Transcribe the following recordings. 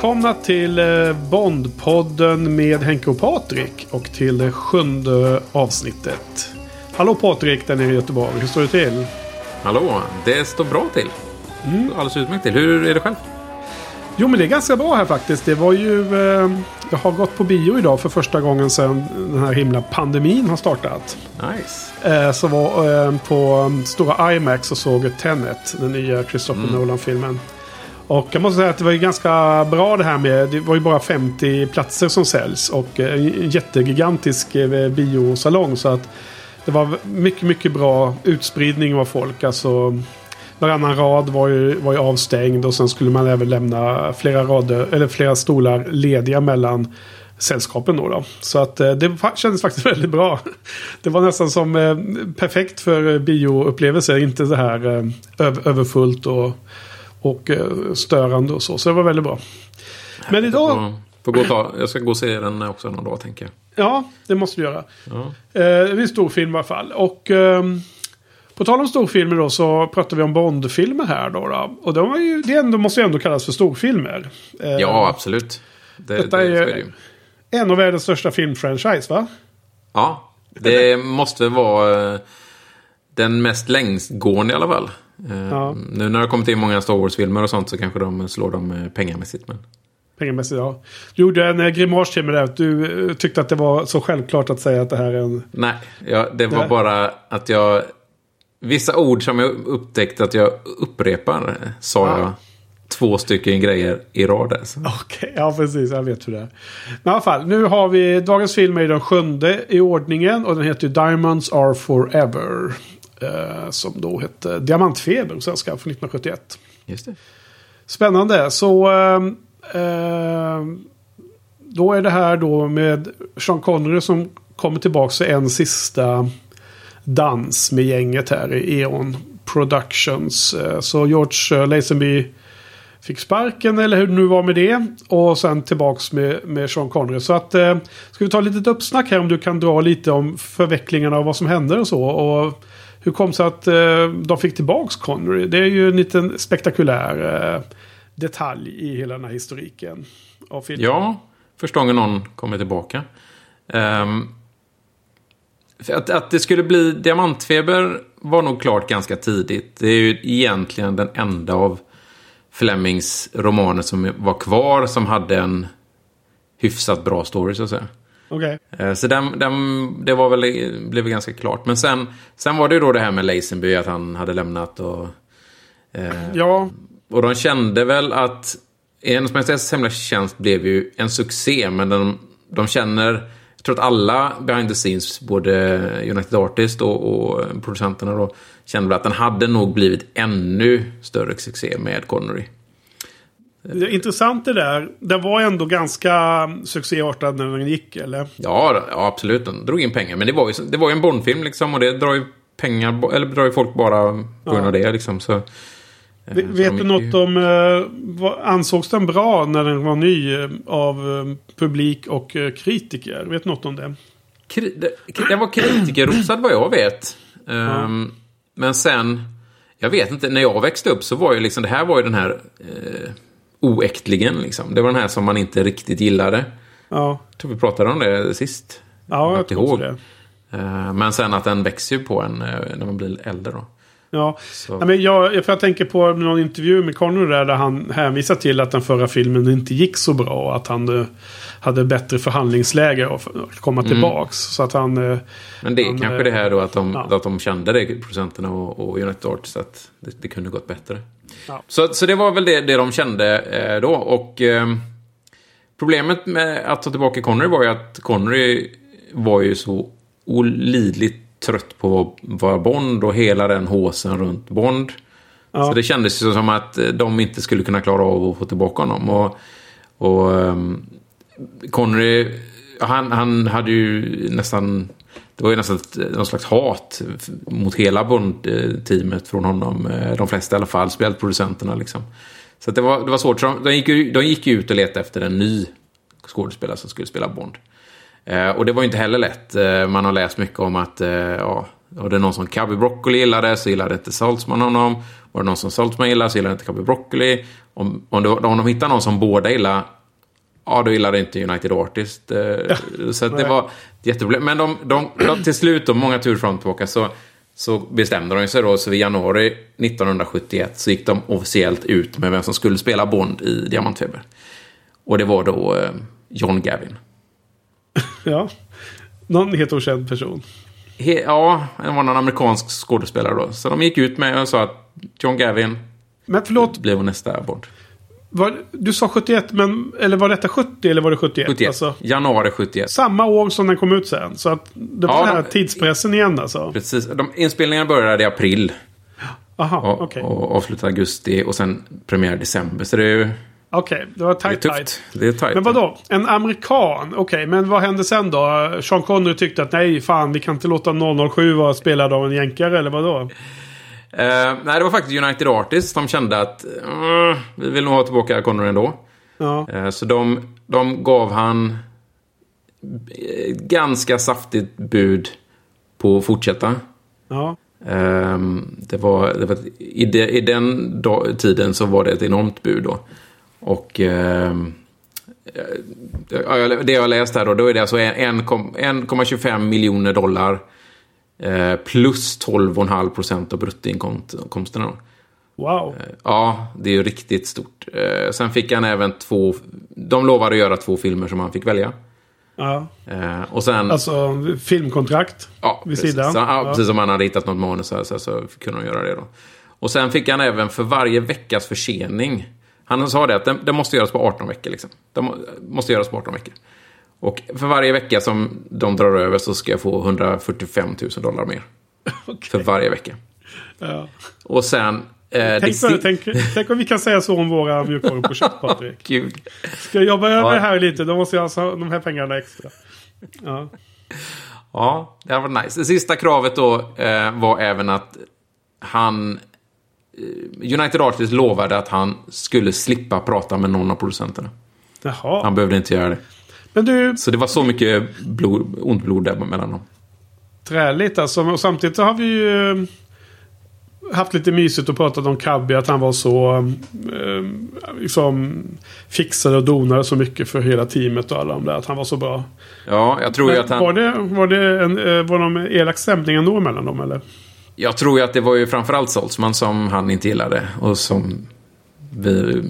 Välkomna till eh, Bondpodden med Henke och Patrik och till det sjunde avsnittet. Hallå Patrik där nere i Göteborg, hur står det till? Hallå, det står bra till. Mm. Alldeles utmärkt till. Hur är det själv? Jo men det är ganska bra här faktiskt. Det var ju... Eh, jag har gått på bio idag för första gången sedan den här himla pandemin har startat. Nice. Eh, så var eh, på stora IMAX och såg Tenet, den nya Christopher mm. Nolan-filmen. Och jag måste säga att det var ju ganska bra det här med, det var ju bara 50 platser som säljs och eh, en jättegigantisk eh, biosalong. Så att det var mycket, mycket bra utspridning av folk. Alltså varannan rad var ju, var ju avstängd och sen skulle man även lämna flera rader, eller flera stolar lediga mellan sällskapen då, då. Så att eh, det kändes faktiskt väldigt bra. Det var nästan som eh, perfekt för bioupplevelser. Inte så här överfullt och och eh, störande och så. Så det var väldigt bra. Men idag... Får gå ta, jag ska gå och se den också någon dag tänker jag. Ja, det måste du göra. Ja. Eh, det är en stor film i alla fall. Och eh, på tal om storfilmer då så pratar vi om Bondfilmer här då. då. Och de är ju, det ändå, måste ju ändå kallas för storfilmer. Eh, ja, absolut. Det, detta det, är, är det en av världens största filmfranchise va? Ja, det måste vara den mest längstgående i alla fall. Eh, ja. Nu när det har kommit in många Star Wars-filmer och sånt så kanske de slår dem pengamässigt. Men... Pengamässigt, ja. Du gjorde en eh, grimas till med det. Du eh, tyckte att det var så självklart att säga att det här är en... Nej, ja, det var det... bara att jag... Vissa ord som jag upptäckte att jag upprepar sa ja. jag två stycken grejer i rad. Alltså. Okej, okay, ja precis. Jag vet hur det är. Men i alla fall, nu har vi dagens film är den sjunde i ordningen och den heter Diamonds are forever. Eh, som då hette Diamantfeber på svenska från 1971. Just det. Spännande. Så eh, då är det här då med Sean Connery som kommer tillbaka en sista dans med gänget här i E.ON Productions. Eh, så George Lazenby fick sparken eller hur det nu var med det. Och sen tillbaks med, med Sean Connery. Så att eh, ska vi ta ett litet uppsnack här om du kan dra lite om förvecklingarna och vad som hände och så. Och hur kom det sig att eh, de fick tillbaka Connery? Det är ju en liten spektakulär eh, detalj i hela den här historiken. Av filmen. Ja, första gången någon kommer tillbaka. Um, att, att det skulle bli diamantfeber var nog klart ganska tidigt. Det är ju egentligen den enda av Flemings romaner som var kvar som hade en hyfsat bra story så att säga. Okay. Eh, så den, den, det var väl, blev ganska klart. Men sen, sen var det ju då det här med Lazenby, att han hade lämnat och... Eh, ja. Och de kände väl att Majestäts Hemliga Tjänst blev ju en succé, men de, de känner... Jag tror att alla behind the scenes, både United Artists och, och producenterna då, kände väl att den hade nog blivit ännu större succé med Connery. Det är intressant det där. Den var ändå ganska succéartad när den gick, eller? Ja, ja absolut. Den drog in pengar. Men det var ju, det var ju en Bondfilm liksom. Och det drar ju pengar, eller drar ju folk bara på grund av det liksom. Så, eh, Vet du något om... Eh, ansågs den bra när den var ny eh, av publik och kritiker? Vet du något om det? Den var kritikerrosad vad jag vet. Ja. Um, men sen... Jag vet inte, när jag växte upp så var ju liksom, det här var ju den här... Uh, oäktligen. Liksom. Det var den här som man inte riktigt gillade. Ja. Jag tror vi pratade om det sist. Ja, jag tror det. Eh, men sen att den växer ju på en eh, när man blir äldre då. Ja, ja men jag, för jag tänker på någon intervju med Connery där, där han hänvisar till att den förra filmen inte gick så bra. Och att han eh, hade bättre förhandlingsläge och komma mm. tillbaks. Så att han... Men det är han, kanske det här då att de, ja. att de kände det, producenterna och, och United Arts, att det, det kunde gått bättre. Ja. Så, så det var väl det, det de kände eh, då. Och eh, problemet med att ta tillbaka Connery var ju att Connery var ju så olidligt trött på att vara Bond och hela den håsen runt Bond. Ja. Så det kändes ju som att de inte skulle kunna klara av att få tillbaka honom. Och, och um, Connery, han, han hade ju nästan det var ju nästan någon slags hat mot hela Bond-teamet från honom. Eh, de flesta i alla fall, speciellt producenterna. Liksom. Så det, var, det var svårt. De gick, de gick ut och letade efter en ny skådespelare som skulle spela Bond. Eh, och det var ju inte heller lätt. Eh, man har läst mycket om att eh, ja, var det är någon som Cubby Broccoli gillade, så gillade inte Saltzman honom. Var det någon som Saltzman gillade så gillade inte Cabby Broccoli. Om, om, det, om de hittar någon som båda gillar Ja, då gillade inte United Artist. Eh, så det var ett jätteproblem. Men de, de, de, till slut, då, många turer fram och tillbaka, så, så bestämde de sig då. Så i januari 1971 så gick de officiellt ut med vem som skulle spela Bond i Diamantfeber. Och det var då eh, John Gavin. ja, någon helt okänd person. He, ja, det var någon amerikansk skådespelare då. Så de gick ut med och sa att John Gavin Men förlåt. vår nästa Bond. Var, du sa 71, men, eller var detta 70 eller var det 71? 71. Alltså, Januari 71. Samma år som den kom ut sen. Så att det var ja, den här de, tidspressen igen alltså. Precis. De, inspelningarna började i april. Aha, och, okay. och avslutade augusti och sen premiär i december. Så det är ju... Okej, okay, det var tight, det är tight. Det är tight. Men vadå? En amerikan? Okej, okay, men vad hände sen då? Sean Connery tyckte att nej, fan, vi kan inte låta 007 vara spelad av en jänkare, eller vadå? Uh, nej, det var faktiskt United Artists som kände att uh, vi vill nog ha tillbaka Connery ändå. Ja. Uh, så de, de gav han ganska saftigt bud på att fortsätta. Ja. Um, det var, det var, i, de, I den dag, tiden så var det ett enormt bud då. Och um, det jag läst här då, då är det alltså 1,25 miljoner dollar Eh, plus 12,5 procent av bruttoinkomsterna. Wow. Eh, ja, det är ju riktigt stort. Eh, sen fick han även två... De lovade att göra två filmer som han fick välja. Ja. och sen... Alltså filmkontrakt ja, vid precis. sidan. Så, ja, precis som han hade hittat något manus så, så, så kunde de göra det då. Och sen fick han även för varje veckas försening. Han sa det att det, det måste göras på 18 veckor. Liksom. Det måste göras på 18 veckor. Och för varje vecka som de drar över så ska jag få 145 000 dollar mer. Okay. För varje vecka. Ja. Och sen... Eh, tänk, det... tänk, tänk, om vi kan säga så om våra mjukvaruprojekt Patrik. Gud. Ska jag jobba över ja. här lite, då måste jag ha de här pengarna extra. Ja. Ja, det har varit nice. Det sista kravet då eh, var även att han... Eh, United Artists lovade att han skulle slippa prata med någon av producenterna. Jaha. Han behövde inte göra det. Du... Så det var så mycket blod, ont blod där mellan dem. Träligt alltså. Och samtidigt har vi ju eh, haft lite mysigt och pratat om Cabby. Att han var så eh, liksom fixade och donade så mycket för hela teamet och alla de där. Att han var så bra. Ja, jag tror Men ju att han... Var det, var det en, eh, var de elak stämning ändå mellan dem eller? Jag tror ju att det var ju framförallt Saltzman som han inte gillade. Och som vi,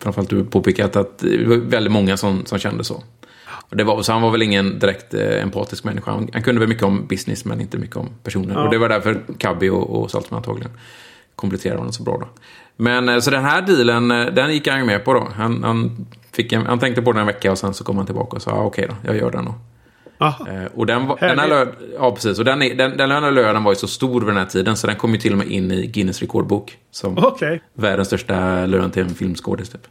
framförallt du påpekat att det var väldigt många som, som kände så. Och det var, så han var väl ingen direkt eh, empatisk människa. Han, han, kunde väl mycket om business men inte mycket om personer. Ja. Och det var därför Cabby och, och Saltman antagligen kompletterade honom så bra då. Men eh, så den här dealen, eh, den gick han ju med på då. Han, han, fick en, han tänkte på den en vecka och sen så kom han tillbaka och sa ah, okej okay då, jag gör den då. Eh, och den, den här lön, ja, precis. Och den, den, den lönen var ju så stor vid den här tiden så den kom ju till och med in i Guinness rekordbok. Som okay. världens största lön till en filmskådis typ.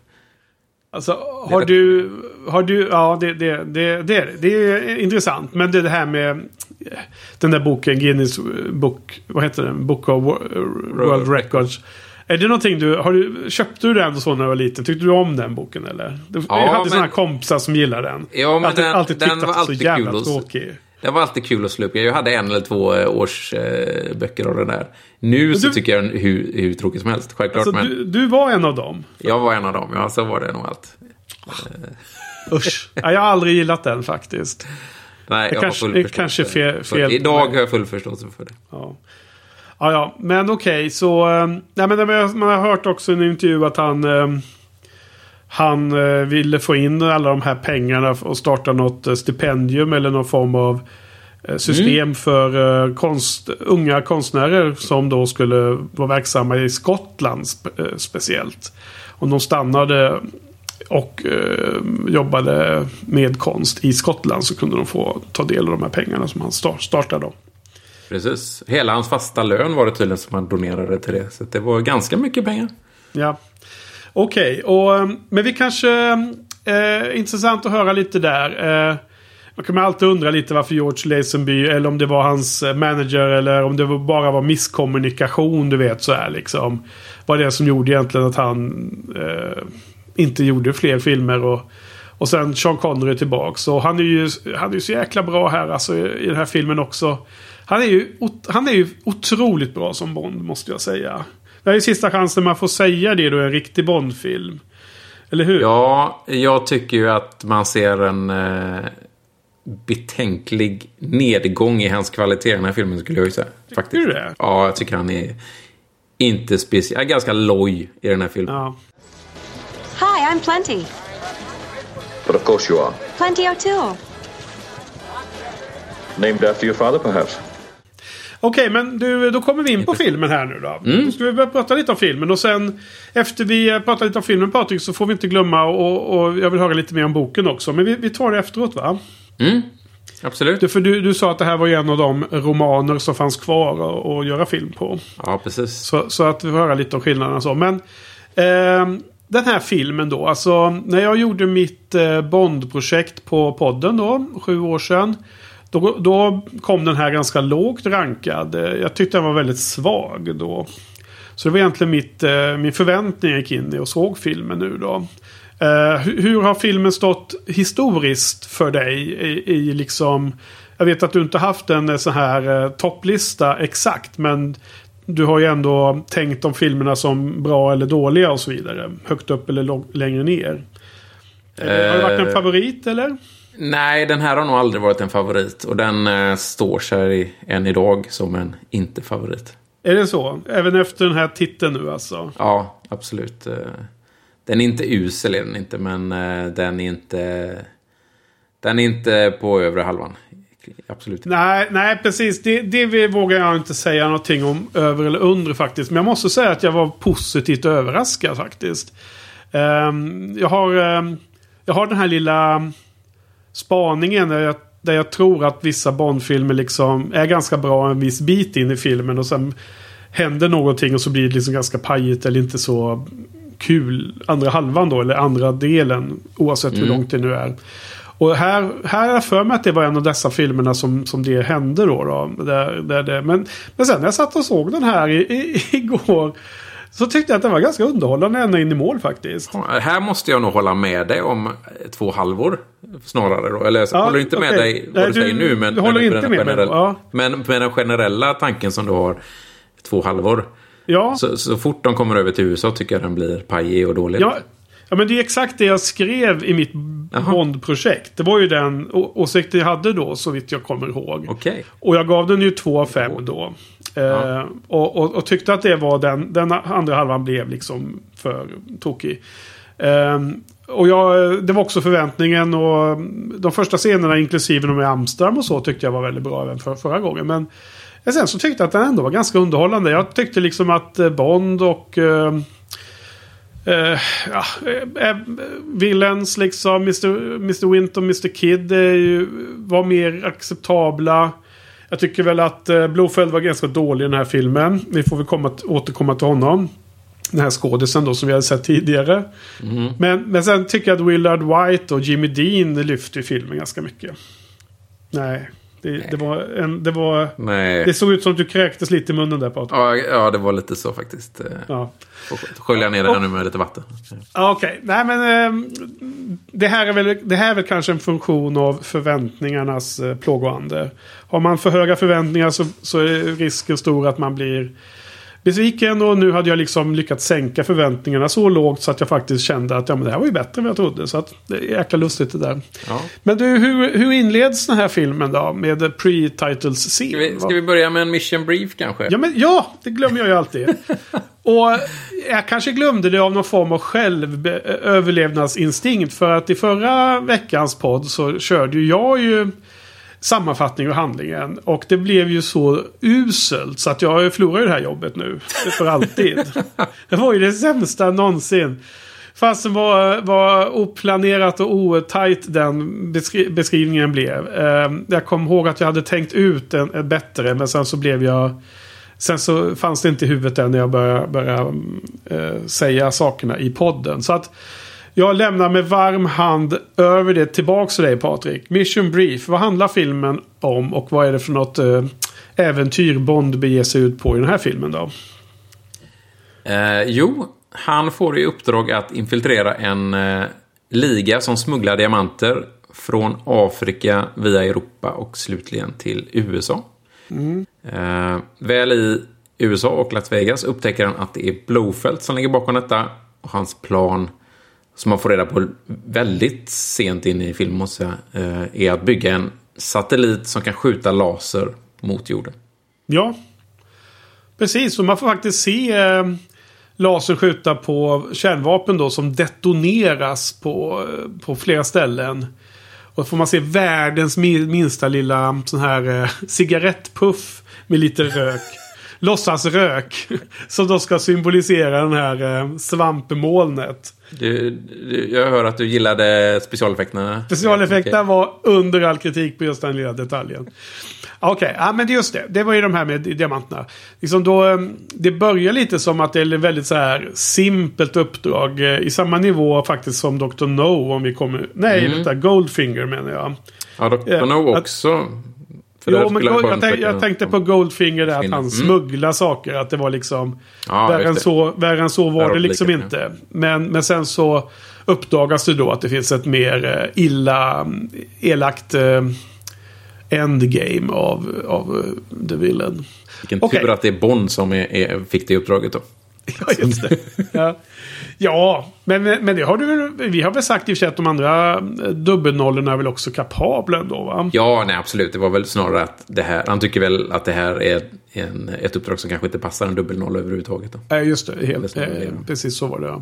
Alltså, har du... Har du ja, det, det, det, det, är, det är intressant. Men det, det här med den där boken, Guinness Book... Vad heter den? Book of World Records. Är det någonting du... Har du köpte du den och så när du var liten? Tyckte du om den boken eller? Ja, jag hade men, sådana kompisar som gillade den. Ja, men alltid, den, alltid den var alltid så jävla kul tråkig. Det var alltid kul att slå upp. Jag hade en eller två eh, års eh, böcker av den där. Nu du, så tycker jag den hur, hur tråkig som helst. Självklart. Alltså, men... du, du var en av dem? Jag var en av dem, ja. Så var det nog allt. Usch. Ja, jag har aldrig gillat den faktiskt. Nej, jag kanske, har full kanske fel, fel. Idag har jag full förståelse för det. Ja. Ja, ja. Men okej, okay, så... Nej, men man har hört också i en intervju att han... Ähm, han äh, ville få in alla de här pengarna och starta något äh, stipendium eller någon form av äh, system mm. för konst, unga konstnärer som då skulle vara verksamma i Skottland spe, speciellt. Om de stannade och eh, jobbade med konst i Skottland så kunde de få ta del av de här pengarna som han startade. Då. Precis. Hela hans fasta lön var det tydligen som han donerade till det. Så det var ganska mycket pengar. Ja. Okej, okay, ehm, men vi kanske... Eh, intressant att höra lite där. Eh, man kan alltid undra lite varför George Lazenby, eller om det var hans eh, manager, eller om det bara var misskommunikation, du vet så här liksom. Vad det är som gjorde egentligen att han eh, inte gjorde fler filmer. Och, och sen Sean Connery tillbaks. Och han är ju, han är ju så jäkla bra här alltså, i, i den här filmen också. Han är, ju, han är ju otroligt bra som Bond måste jag säga. Det här är sista chansen man får säga det då är en riktig Bondfilm. Eller hur? Ja, jag tycker ju att man ser en eh, betänklig nedgång i hans kvalitet i den här filmen skulle jag ju säga. Faktiskt. Tycker du det? Ja, jag tycker han är inte speciellt, ganska loj i den här filmen. Ja. Hi, I'm Plenty. But of course you are. Plenty O'Toole. Named after your father perhaps? Okej, men du, då kommer vi in på filmen här nu då. Mm. Då ska vi börja prata lite om filmen. Och sen efter vi pratar lite om filmen Patrik så får vi inte glömma och, och jag vill höra lite mer om boken också. Men vi, vi tar det efteråt va? Mm. Absolut. Du, för du, du sa att det här var en av de romaner som fanns kvar att göra film på. Ja, precis. Så, så att vi får höra lite om skillnaderna så. Men eh, den här filmen då. Alltså när jag gjorde mitt eh, Bond-projekt på podden då. Sju år sedan. Då, då kom den här ganska lågt rankad. Jag tyckte den var väldigt svag då. Så det var egentligen mitt, eh, min förväntning jag gick in i och såg filmen nu då. Uh, hur har filmen stått historiskt för dig i, i, liksom... Jag vet att du inte haft en eh, så här topplista exakt. Men du har ju ändå tänkt om filmerna som bra eller dåliga och så vidare. Högt upp eller längre ner. Uh, har det varit en favorit eller? Nej, den här har nog aldrig varit en favorit. Och den uh, står sig än idag som en inte-favorit. Är det så? Även efter den här titeln nu alltså? Ja, absolut. Den är inte usel är den inte, men uh, den är inte... Den är inte på övre halvan. Absolut inte. Nej, nej precis. Det, det vågar jag inte säga någonting om över eller under faktiskt. Men jag måste säga att jag var positivt överraskad faktiskt. Um, jag, har, um, jag har den här lilla spaningen där jag, där jag tror att vissa Bondfilmer liksom är ganska bra en viss bit in i filmen och sen händer någonting och så blir det liksom ganska pajigt eller inte så kul andra halvan då, eller andra delen. Oavsett mm. hur långt det nu är. Och här, här jag för mig att det var en av dessa filmerna som, som det hände då. då där, där det, men, men sen när jag satt och såg den här i, i, igår. Så tyckte jag att den var ganska underhållande ända in i mål faktiskt. Här måste jag nog hålla med dig om två halvor. Snarare då. Eller jag ja, håller inte okay. med dig vad du, du säger nu. Men, du håller inte med mig ja. Men med den generella tanken som du har. Två halvor. Ja. Så, så fort de kommer över till USA tycker jag den blir pajig och dålig. Ja. Ja men det är exakt det jag skrev i mitt Bond-projekt. Det var ju den åsikten jag hade då så vitt jag kommer ihåg. Okay. Och jag gav den ju två av fem då. Ja. Eh, och, och, och, tyckte att det var den, den andra halvan blev liksom för tokig. Eh, och jag, det var också förväntningen och de första scenerna inklusive de i Amsterdam och så tyckte jag var väldigt bra även för förra gången. Men sen så tyckte jag att den ändå var ganska underhållande. Jag tyckte liksom att eh, Bond och... Uh, uh, ja, Villains liksom, Mr. Mr. Winter och Mr. Kid ju, var mer acceptabla. Jag tycker väl att uh, Blofeld var ganska dålig i den här filmen. Vi får väl komma, återkomma till honom. Den här skådisen då som vi hade sett tidigare. Mm. Men, men sen tycker jag att Willard White och Jimmy Dean lyfter filmen ganska mycket. Nej. Det, det, var en, det, var, Nej. det såg ut som att du kräktes lite i munnen där Patrik. Ja, ja, det var lite så faktiskt. Ja. Skölja ner det här nu med lite vatten. Ja, Okej, okay. nej men eh, det, här är väl, det här är väl kanske en funktion av förväntningarnas eh, plågoande. Har man för höga förväntningar så, så är risken stor att man blir besviken och nu hade jag liksom lyckats sänka förväntningarna så lågt så att jag faktiskt kände att ja, men det här var ju bättre än vad jag trodde. Så att det är jäkla lustigt det där. Ja. Men du, hur, hur inleds den här filmen då? Med pre-titles scene? Ska vi, ska vi börja med en mission brief kanske? Ja, men, ja det glömmer jag ju alltid. och jag kanske glömde det av någon form av själv överlevnadsinstinkt. För att i förra veckans podd så körde ju jag ju sammanfattning och handlingen. Och det blev ju så uselt så att jag förlorar ju det här jobbet nu. För alltid. det var ju det sämsta någonsin. Fast det var, var oplanerat och otajt den beskri beskrivningen blev. Eh, jag kom ihåg att jag hade tänkt ut en, en, bättre men sen så blev jag... Sen så fanns det inte i huvudet än när jag började, började eh, säga sakerna i podden. Så att jag lämnar med varm hand över det tillbaks till dig Patrik. Mission Brief. Vad handlar filmen om och vad är det för något eh, äventyr Bond beger sig ut på i den här filmen då? Eh, jo, han får i uppdrag att infiltrera en eh, liga som smugglar diamanter från Afrika via Europa och slutligen till USA. Mm. Eh, väl i USA och Las Vegas upptäcker han att det är Blowfelt som ligger bakom detta. Och hans plan, som man får reda på väldigt sent in i filmen, måste jag säga, eh, är att bygga en satellit som kan skjuta laser mot jorden. Ja, precis. Och man får faktiskt se eh, laser lasern skjuta på kärnvapen då som detoneras på, eh, på flera ställen. Och så får man se världens minsta lilla sån här cigarettpuff med lite rök. Låtsasrök. Som då ska symbolisera den här eh, svampmolnet. Du, du, jag hör att du gillade specialeffekterna. Specialeffekterna var under all kritik på just den lilla detaljen. Okej, okay, ja, men just det. Det var ju de här med diamanterna. Liksom då, ehm, det börjar lite som att det är väldigt så här simpelt uppdrag. Eh, I samma nivå faktiskt som Dr. No om vi kommer... Nej, mm. Goldfinger menar jag. Ja, Dr. Eh, no också. För jo, men Gold, jag, tänk, jag, tänkte på Goldfinger där, att han mm. smugglar saker. Att det var liksom... Ja, värre, än så, värre än så var det liksom inte. Men, men sen så uppdagas det då att det finns ett mer eh, illa, elakt endgame av, av The Villain. Vilken okay. tur att det är Bond som är, är, fick det uppdraget då. Ja, just det. ja. Ja, men, men det har du Vi har väl sagt i och för sig att de andra eh, dubbelnollorna är väl också kapabla ändå va? Ja, nej absolut. Det var väl snarare att det här. Han tycker väl att det här är en, ett uppdrag som kanske inte passar en dubbelnoll överhuvudtaget. Ja, just det. Helt, eh, precis så var det. Ja.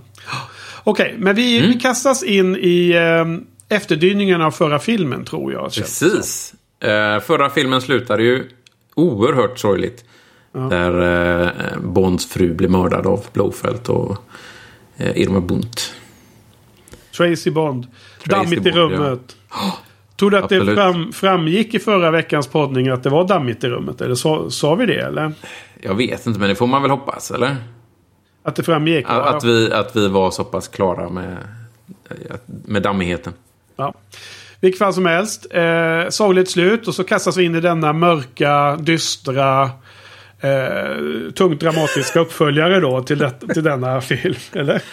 Okej, okay, men vi, mm. vi kastas in i eh, efterdyningarna av förra filmen tror jag. Precis. Eh, förra filmen slutade ju oerhört sorgligt. Ja. Där eh, Bonds fru blev mördad av Blowfelt och Irma Bunt. Tracy Bond. Tracy dammigt Bond, i rummet. Ja. Tror du att Absolut. det fram, framgick i förra veckans poddning att det var dammigt i rummet? Eller sa, sa vi det eller? Jag vet inte men det får man väl hoppas eller? Att det framgick? Att, att, vi, att vi var så pass klara med, med dammigheten. Ja. Vilket fall som helst. Eh, sorgligt slut och så kastas vi in i denna mörka, dystra, eh, tungt dramatiska uppföljare då till, det, till denna film. Eller?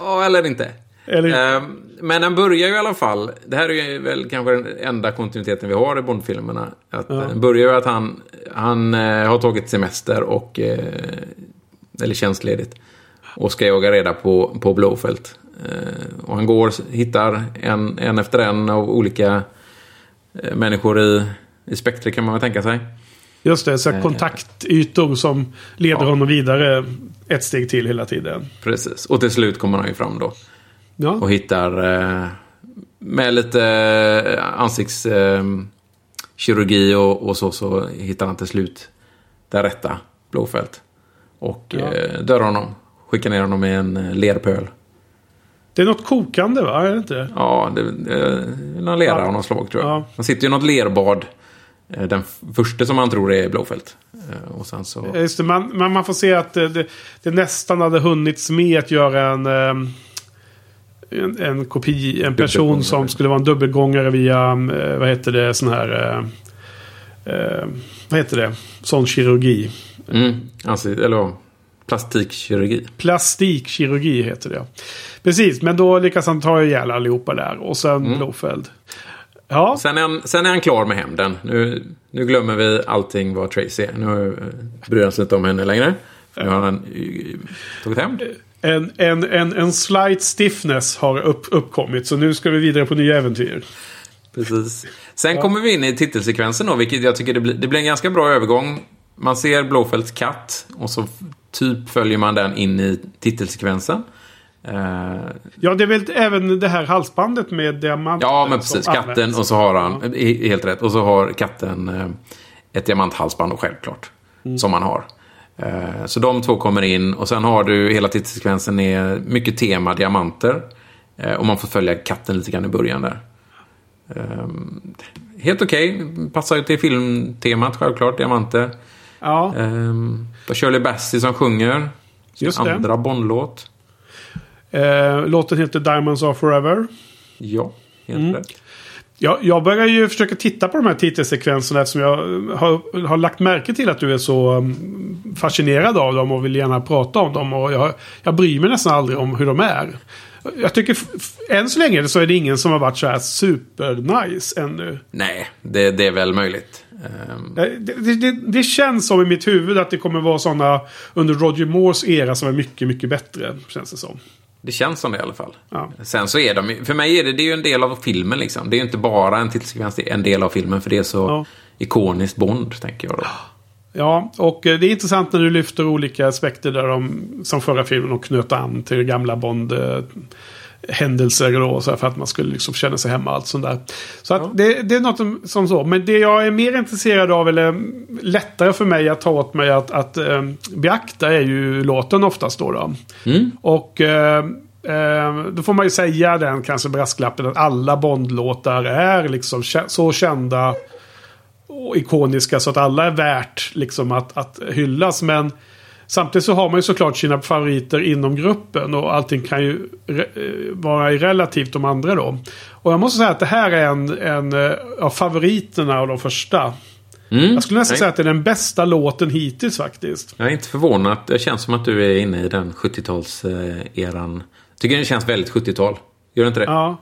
Ja, eller inte. Eller... Eh, men den börjar ju i alla fall. Det här är väl kanske den enda kontinuiteten vi har i Bondfilmerna. Att ja. Den börjar ju att han, han eh, har tagit semester och... Eh, eller tjänstledigt. Och ska jaga reda på, på Blåfält. Eh, och han går, hittar en, en efter en av olika eh, människor i, i spektret kan man väl tänka sig. Just det, så eh. kontaktytor som leder ja. honom vidare ett steg till hela tiden. Precis, och till slut kommer han ju fram då. Ja. Och hittar med lite ansiktskirurgi och, och så, så hittar han till slut det rätta Blåfält. Och ja. dör honom. Skickar ner honom i en lerpöl. Det är något kokande va? Är det inte Ja, det är någon lera ja. av något slag tror jag. Ja. Han sitter i något lerbad. Eh, den första som man tror är Blåfält. Eh, och sen så... Just det, man, man, man får se att det, det, nästan hade hunnits med att göra en... Ehm, en, en kopia, en person som skulle vara en dubbelgångare via, eh, vad heter det, sån här... Eh, vad heter det? Sån kirurgi. Mm, alltså, eller Plastikkirurgi. Plastikkirurgi heter det. Precis, men då lyckas han ta ihjäl allihopa där. Och sen mm. Blåfeld. Ja. Sen är, han, sen är han klar med hämnden. Nu, nu glömmer vi allting vad Tracy är. Nu eh, bryr han sig inte om henne längre. Nu har han eh, tagit hämnd. En, en, en, en slight stiffness har upp, uppkommit. Så nu ska vi vidare på nya äventyr. Precis. Sen ja. kommer vi in i titelsekvensen då, vilket jag tycker det blir, det blir en ganska bra övergång. Man ser Blåfälts katt och så typ följer man den in i titelsekvensen. Ja, det är väl även det här halsbandet med diamanter. Ja, men precis. Katten används. och så har han, ja. helt rätt, och så har katten uh, ett diamanthalsband och självklart. Mm. Som han har. Uh, så de två kommer in och sen har du hela titelsekvensen är mycket tema diamanter. och man får följa katten lite grann i början där. helt okej. Okay. Passar ju till filmtemat självklart, diamanter. Ja. Shirley Bassey som sjunger. Just andra Bond-låt. Eh, låten heter Diamonds Are Forever. Ja, helt mm. rätt. Jag, jag börjar ju försöka titta på de här titelsekvenserna eftersom jag har, har lagt märke till att du är så um, fascinerad av dem och vill gärna prata om dem. Och jag, jag bryr mig nästan aldrig om hur de är. Jag tycker än så länge så är det ingen som har varit så här super-nice ännu. Nej, det, det är väl möjligt. Um... Det, det, det, det, känns som i mitt huvud att det kommer vara sådana under Roger Moores era som är mycket, mycket bättre. Känns det som. Det känns som det i alla fall. Ja. Sen så är de för mig är det, det är ju en del av filmen liksom. Det är ju inte bara en titelsekvens, det är en del av filmen för det är så ja. ikoniskt Bond, tänker jag då. Ja, och eh, det är intressant när du lyfter olika aspekter där de, som förra filmen, och knöt an till gamla Bond eh, händelser då, så för att man skulle liksom känna sig hemma och allt sånt där. Så att ja. det, det, är något som så. Men det jag är mer intresserad av, eller lättare för mig att ta åt mig att, att äh, beakta är ju låten oftast då. då. Mm. Och äh, då får man ju säga den kanske brasklappen att alla Bond-låtar är liksom så kända och ikoniska så att alla är värt liksom att, att hyllas. Men samtidigt så har man ju såklart sina favoriter inom gruppen och allting kan ju re vara relativt de andra då. Och jag måste säga att det här är en, en eh, av favoriterna av de första. Mm, jag skulle nästan nej. säga att det är den bästa låten hittills faktiskt. Jag är inte förvånad. Det känns som att du är inne i den 70-talseran. Tycker den känns väldigt 70-tal. Gör det inte det? Ja.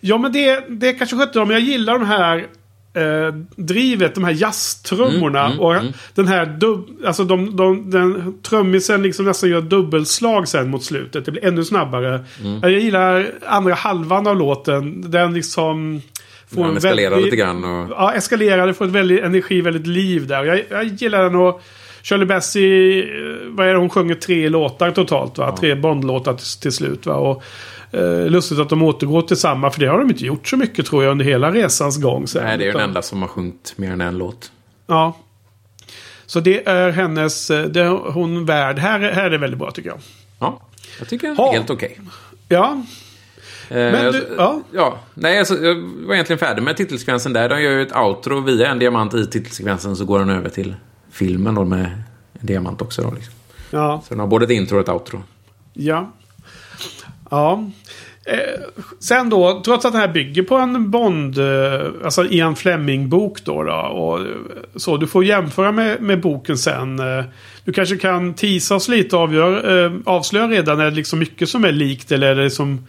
Ja men det, det är kanske 70-tal. Men jag gillar de här eh, drivet, de här jazztrummorna. Mm, mm, och mm. den här dub, alltså de, de, den trummisen liksom nästan gör dubbelslag sen mot slutet. Det blir ännu snabbare. Mm. Jag gillar andra halvan av låten. Den liksom... Får den eskalerar väldigt, lite grann. Och... Ja, eskalerar. Det får ett väldigt energi, väldigt liv där. Jag, jag gillar den och... Shirley Bassey, eh, vad är det hon sjunger? Tre låtar totalt va? Ja. Tre Bond-låtar till, till, slut va? Och Eh, lustigt att de återgår till samma, för det har de inte gjort så mycket tror jag under hela resans gång. Sen, Nej, det är ju den enda som har sjungit mer än en låt. Ja. Så det är hennes, eh, det är hon värd. Här, här är det väldigt bra tycker jag. Ja, jag tycker det är helt okej. Okay. Ja. Eh, Men du, ja. ja. Nej, alltså, jag var egentligen färdig med titelsekvensen där. De gör ju ett outro via en diamant i titelsekvensen så går den över till filmen då med en diamant också. Då, liksom. ja. Så den har både ett intro och ett outro. Ja. Ja. Eh, sen då, trots att det här bygger på en Bond, eh, alltså Ian Fleming-bok då, då. och så, du får jämföra med, med boken sen. Eh, du kanske kan tisa oss lite och avgör, eh, avslöja redan, är det liksom mycket som är likt eller är det liksom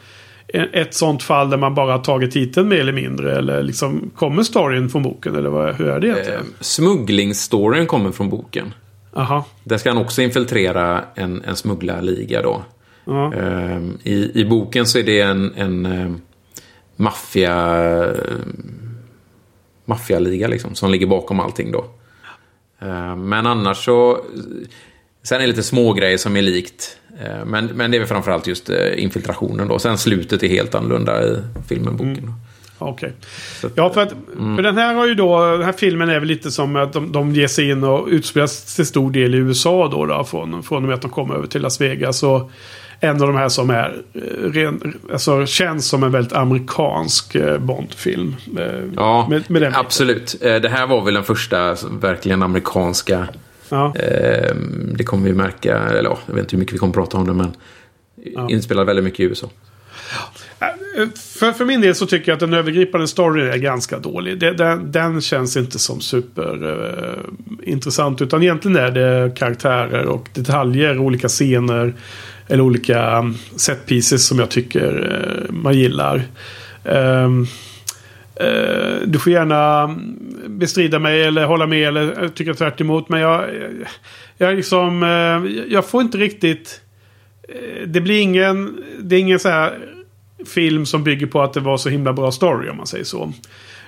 ett sånt fall där man bara har tagit titeln mer eller mindre? Eller liksom, kommer storyn från boken? Eller vad, hur är det egentligen? Eh, smugglingsstoryn kommer från boken. Aha. Där ska han också infiltrera en, en smugglarliga då. Ja. Ehm, I, I boken så är det en, en eh, maffia maffialiga liksom, som ligger bakom allting då. Ehm, men annars så... Sen är det lite små grejer som är likt. Ehm, men, men det är väl framförallt just eh, infiltrationen då. Sen slutet är helt annorlunda i filmen, boken. Mm. Okej. Okay. Ja, för, att, mm. för den här har ju då... Den här filmen är väl lite som att de, de ger sig in och utspelas till stor del i USA då. då från, från och med att de kommer över till Las Vegas. Och en av de här som är eh, ren, alltså, känns som en väldigt amerikansk eh, Bondfilm. Eh, ja, med, med absolut. Det här var väl den första verkligen amerikanska. Ja. Det kommer vi märka, eller ja, jag vet inte hur mycket vi kommer prata om det, men ja. inspelad väldigt mycket i USA. För, för min del så tycker jag att den övergripande storyn är ganska dålig. Den, den, känns inte som superintressant. Uh, utan egentligen är det karaktärer och detaljer, olika scener. Eller olika um, set pieces som jag tycker uh, man gillar. Um, uh, du får gärna bestrida mig eller hålla med eller tycka tvärt emot. Men jag, jag, liksom, jag får inte riktigt... Det blir ingen... Det är ingen så här film som bygger på att det var så himla bra story om man säger så.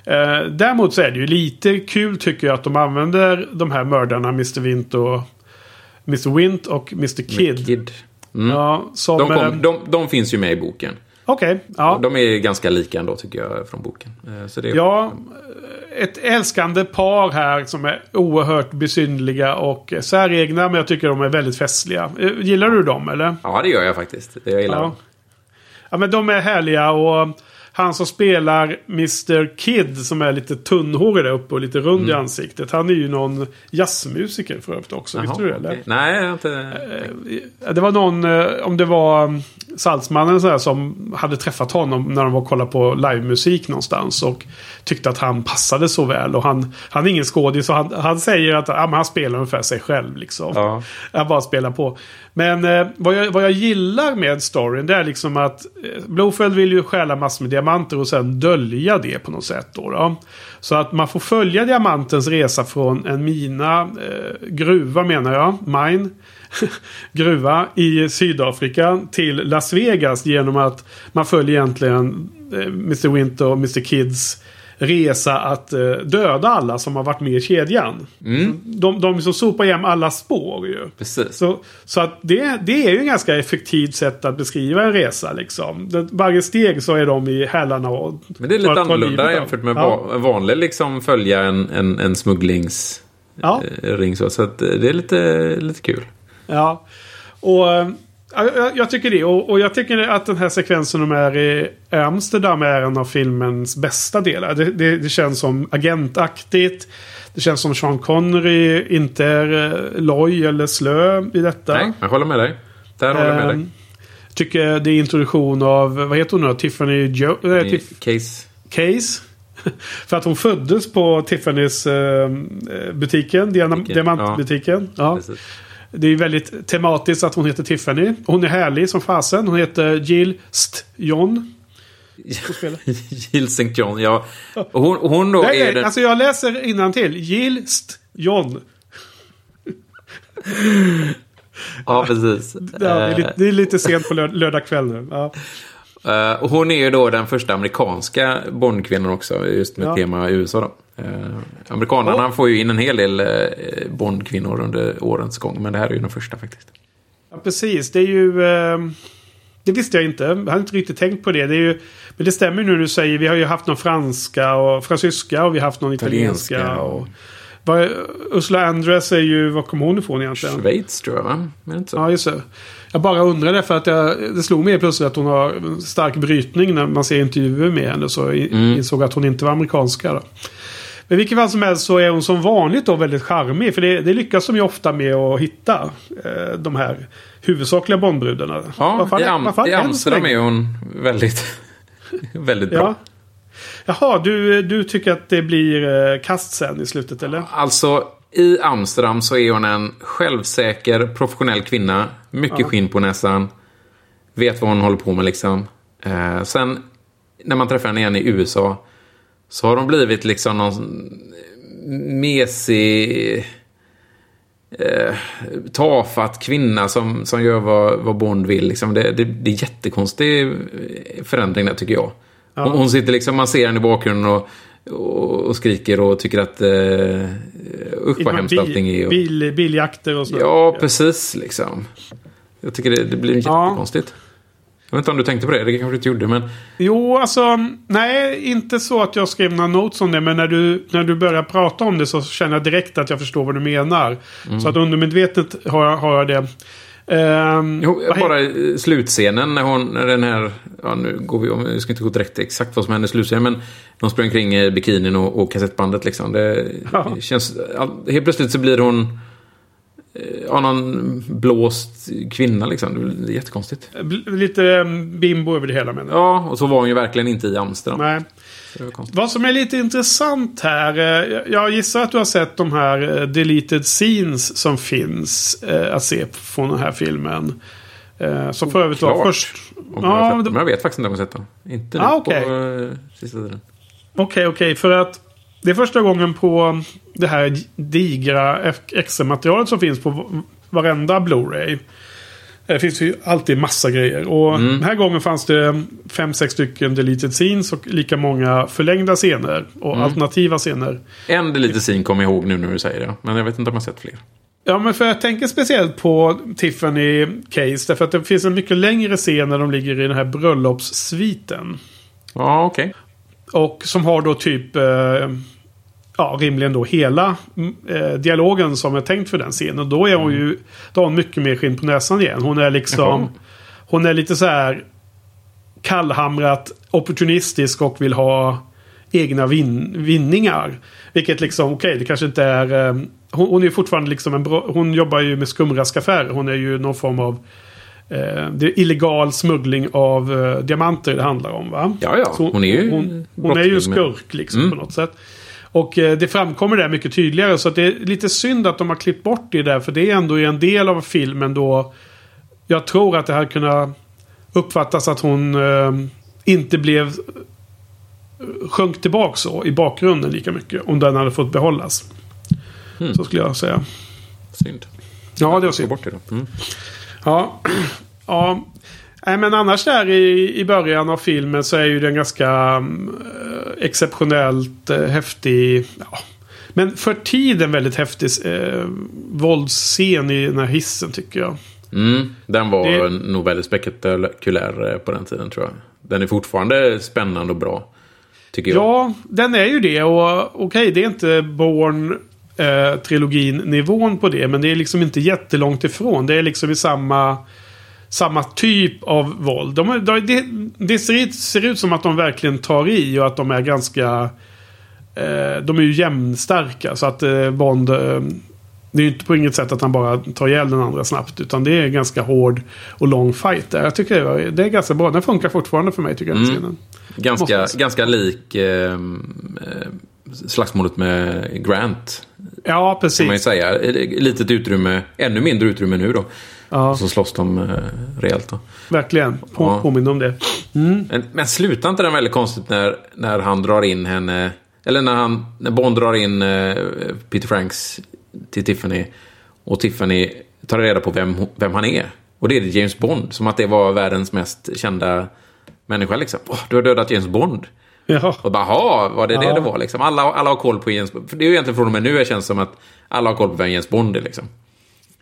Eh, däremot så är det ju lite kul tycker jag att de använder de här mördarna Mr. Wint och Mr. Wint och Mr. Kid. Kid. Mm. Ja, som, de, kom, eh, de, de, finns ju med i boken. Okej. Okay, ja. De är ganska lika ändå tycker jag från boken. Eh, så det är... Ja, ett älskande par här som är oerhört besynliga och säregna. Men jag tycker de är väldigt festliga. Eh, gillar du dem eller? Ja, det gör jag faktiskt. Jag gillar ja. dem. Ja, men de är härliga och han som spelar Mr Kid som är lite tunnhårig där uppe och lite rund mm. i ansiktet. Han är ju någon jazzmusiker för övrigt också. Jaha, Visste du det? Eller? Okay. Nej, jag inte... Eh, det var någon, eh, om det var Salzmannen så här, som hade träffat honom när de var och kollade på livemusik någonstans. Och tyckte att han passade så väl. Och han, han är ingen skådis. han, han säger att ja, han spelar ungefär sig själv. Liksom. Ja. Han bara spelar på. Men eh, vad, jag, vad jag gillar med storyn det är liksom att eh, Blofeld vill ju stjäla massor med diamanter och sen dölja det på något sätt. Då, då. Så att man får följa diamantens resa från en mina, eh, gruva menar jag, mine. gruva i Sydafrika till Las Vegas genom att man följer egentligen eh, Mr Winter och Mr Kids resa att eh, döda alla som har varit med i kedjan. Mm. De, de liksom sopar hem alla spår ju. Precis. Så, så att det, det är ju ett ganska effektivt sätt att beskriva en resa liksom. Det, varje steg så är de i hälarna och... Men det är lite annorlunda jämfört med ja. vanlig liksom följa en, en, en smugglingsring. Ja. så, så att det är lite, lite kul. Ja. Och eh, jag, jag, tycker det. Och, och, jag tycker att den här sekvensen de är i Amsterdam är en av filmens bästa delar. Det, det, det känns som agentaktigt. Det känns som Sean Connery inte är eh, loj eller slö i detta. Nej, jag håller med dig. Där håller jag med dig. Ehm, tycker det är introduktion av, vad heter hon nu Tiffany jo äh, Tif Case. Case. För att hon föddes på Tiffany's eh, butiken, diamantbutiken. Ja. ja. Det är väldigt tematiskt att hon heter Tiffany. Hon är härlig som fasen. Hon heter Jill St. John. Jill St. John, ja. Hon, hon då nej, är nej, den... Alltså jag läser till. Jill St. John. ja, precis. Ja, det, är lite, det är lite sent på lördag kväll nu. Ja. Uh, och hon är ju då den första amerikanska Bondkvinnan också, just med ja. tema USA. Då. Uh, amerikanerna oh. får ju in en hel del uh, Bondkvinnor under årens gång, men det här är ju den första faktiskt. Ja, precis. Det är ju... Uh, det visste jag inte. Jag hade inte riktigt tänkt på det. det är ju, men det stämmer nu du säger. Vi har ju haft någon franska och fransyska och vi har haft någon italienska. italienska. Och, Ursula Andress är ju, var kommer hon ifrån egentligen? Schweiz tror jag va? Men inte så. Ja, just det. Jag bara undrade för att jag, det slog mig plötsligt att hon har stark brytning när man ser intervjuer med henne. Så mm. insåg att hon inte var amerikanska. Då. Men vilket fall som helst så är hon som vanligt då väldigt charmig. För det, det lyckas de ju ofta med att hitta. Eh, de här huvudsakliga Bondbrudarna. Ja, i, Am i Amsterdam är hon väldigt, väldigt bra. Ja. Jaha, du, du tycker att det blir eh, kast sen i slutet eller? Alltså, i Amsterdam så är hon en självsäker, professionell kvinna. Mycket ja. skinn på näsan. Vet vad hon håller på med liksom. Eh, sen när man träffar henne igen i USA så har hon blivit liksom någon mesig, eh, tafatt kvinna som, som gör vad, vad Bond vill. Liksom. Det, det, det är jättekonstig förändring där tycker jag. Ja. Hon, hon, sitter liksom, man ser henne i bakgrunden och, och, skriker och tycker att eh, usch vad hemskt allting är. Och... Bil, biljakter och så. Ja, precis liksom. Jag tycker det, det blir jättekonstigt. Ja. Jag vet inte om du tänkte på det, det kanske du inte gjorde men... Jo, alltså nej, inte så att jag skrev några notes om det. Men när du, när du börjar prata om det så känner jag direkt att jag förstår vad du menar. Mm. Så att undermedvetet har, har jag det. Um, jo, bara slutscenen när hon, när den här, ja nu går vi, vi ska inte gå direkt exakt vad som händer i slutscenen, men de sprang kring i bikinin och, och kassettbandet liksom. Det ja. känns, helt plötsligt så blir hon Ja, någon blåst kvinna liksom. Det är jättekonstigt. Lite ehm, bimbo över det hela menar Ja, och så var hon ju verkligen inte i Amsterdam. Nej. Vad som är lite intressant här. Eh, jag gissar att du har sett de här eh, deleted scenes som finns eh, att se från den här filmen. Som för övrigt var först... Om ja, jag, men jag vet faktiskt inte om jag har sett dem. Inte ah, okay. på sista tiden. Okej, okay, okej. Okay, för att det är första gången på det här digra extra-materialet som finns på varenda Blu-ray. Det finns ju alltid massa grejer. Och mm. den här gången fanns det fem, sex stycken deleted scenes och lika många förlängda scener. Och mm. alternativa scener. En deleted scene kommer jag ihåg nu när du säger det. Men jag vet inte om jag har sett fler. Ja, men för jag tänker speciellt på Tiffany Case. Därför att det finns en mycket längre scen när de ligger i den här bröllopssviten. Ja, okej. Okay. Och som har då typ... Eh, ja, rimligen då hela eh, dialogen som är tänkt för den scenen. Då är hon mm. ju... Då har hon mycket mer skinn på näsan igen. Hon är liksom... Hon är lite så här kallhamrat opportunistisk och vill ha egna vin vinningar. Vilket liksom, okej, okay, det kanske inte är... Eh, hon, hon, är fortfarande liksom en bra... Hon jobbar ju med skumraskaffärer. Hon är ju någon form av... Eh, det är illegal smuggling av eh, diamanter det handlar om va? Ja, ja. hon, hon, är ju... Hon, hon är ju skurk liksom mm. på något sätt. Och eh, det framkommer där mycket tydligare. Så det är lite synd att de har klippt bort det där. För det är ändå en del av filmen då. Jag tror att det hade kunnat uppfattas att hon eh, inte blev sjönk tillbaka så i bakgrunden lika mycket. Om den hade fått behållas. Mm. Så skulle jag säga. Synd. Ja, det var synd. Bort det då. Mm. Ja. ja. Nej, men annars där i, i början av filmen så är ju den ganska äh, exceptionellt äh, häftig. Ja. Men för tiden väldigt häftig äh, våldsscen i den här hissen tycker jag. Mm, den var det... nog väldigt spektakulär på den tiden tror jag. Den är fortfarande spännande och bra. Tycker jag. Ja, den är ju det. Och okej, okay, det är inte Born eh, trilogin nivån på det. Men det är liksom inte jättelångt ifrån. Det är liksom i samma, samma typ av våld. De, de, det, det ser, ser, ut som att de verkligen tar i och att de är ganska... Eh, de är ju jämnstarka. Så att eh, Bond... Eh, det är ju inte på inget sätt att han bara tar ihjäl den andra snabbt. Utan det är ganska hård och lång fight där. Jag tycker det är, det är ganska bra. Den funkar fortfarande för mig tycker jag. Mm. Scenen. Ganska, ganska lik eh, eh, slagsmålet med Grant. Ja, precis. Kan man ju säga. Litet utrymme, ännu mindre utrymme nu då. Ja. Och så slåss de eh, rejält då. Verkligen, på, ja. påminner om det. Mm. Men, men slutar inte den väldigt konstigt när, när han drar in henne? Eller när, han, när Bond drar in eh, Peter Franks till Tiffany. Och Tiffany tar reda på vem, vem han är. Och det är James Bond. Som att det var världens mest kända människa liksom. Oh, du har dödat James Bond. Ja. Och bara, var det ja. det det var liksom? Alla, alla har koll på James Bond. För det är ju egentligen från och med nu det känns som att alla har koll på vem James Bond är liksom.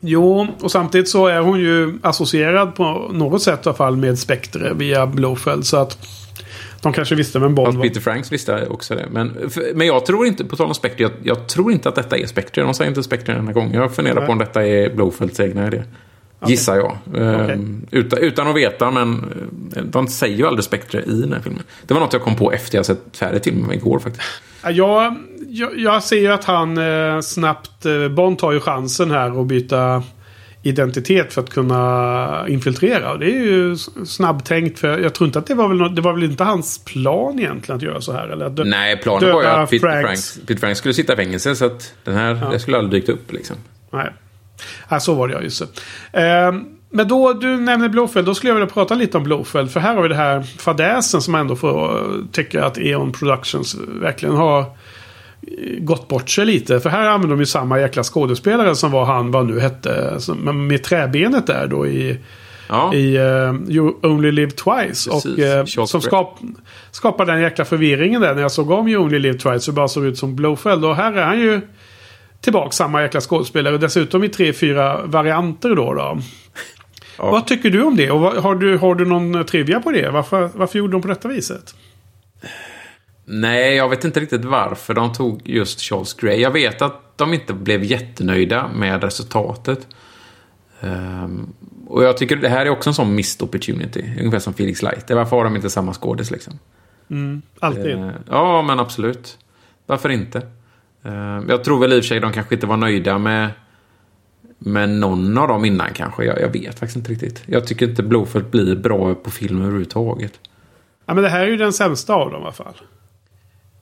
Jo, och samtidigt så är hon ju associerad på något sätt i alla fall med Spectre via Blowfeld. Så att de kanske visste vem Bond var. Peter Franks visste också det. Men, men jag tror inte, på tal om Spectre, jag, jag, tror inte att detta är Spectre. De säger inte Spectre den här gången. Jag funderar Nej. på om detta är Blowfelds egna idé. Okay. Gissar jag. Okay. Ehm, utan, utan att veta, men eh, de säger ju aldrig Spectre i den här filmen. Det var något jag kom på efter jag sett färdigt filmen igår faktiskt. Jag, jag, jag ser ju att han eh, snabbt... Eh, Bond tar ju chansen här att byta identitet för att kunna infiltrera. Det är ju snabbtänkt. För jag tror inte att det var väl, det var väl inte hans plan egentligen att göra så här? Eller dö, Nej, planen var ju att Peter Franks. Peter Franks skulle sitta i fängelse. Så att den här, ja. det skulle aldrig dykt upp liksom. Nej. Ja, så var det ja, just det. Eh, men då du nämner Blowfeld, då skulle jag vilja prata lite om Blowfeld. För här har vi det här fadäsen som ändå får tycka att Eon Productions verkligen har gått bort sig lite. För här använder de ju samma jäkla skådespelare som var han, vad nu hette, med träbenet där då i... Ja. I uh, You Only Live Twice. Precis. Och uh, som skap, skapade den jäkla förvirringen där. När jag såg om You Only Live Twice så bara såg ut som Blowfeld. Och här är han ju tillbaka samma jäkla skådespelare. Dessutom i tre, fyra varianter då. då. Ja. Vad tycker du om det? Och har du, har du någon trivia på det? Varför, varför gjorde de på detta viset? Nej, jag vet inte riktigt varför de tog just Charles Grey. Jag vet att de inte blev jättenöjda med resultatet. Um, och jag tycker det här är också en sån missed opportunity. Ungefär som Felix Leiter. Varför har de inte samma skådis liksom? Mm, alltid. Uh, ja, men absolut. Varför inte? Uh, jag tror väl i och för sig de kanske inte var nöjda med, med någon av dem innan kanske. Jag, jag vet faktiskt inte riktigt. Jag tycker inte Blowfelt blir bra på film överhuvudtaget. Ja, men det här är ju den sämsta av dem i alla fall.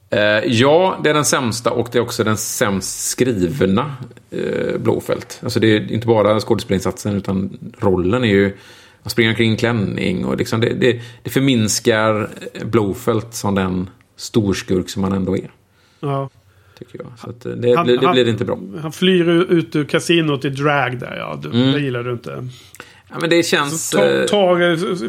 Eh, ja, det är den sämsta och det är också den sämst skrivna eh, Blåfält. Alltså det är inte bara skådespelarinsatsen utan rollen är ju att springa omkring i klänning och liksom det, det, det förminskar Blåfält som den storskurk som han ändå är. Ja. Tycker jag. Så att det, han, det, det blir inte bra. Han flyr ut ur kasinot i drag där ja. Du, mm. Det gillar du inte. Ja, men det känns... Ta, eh, ta,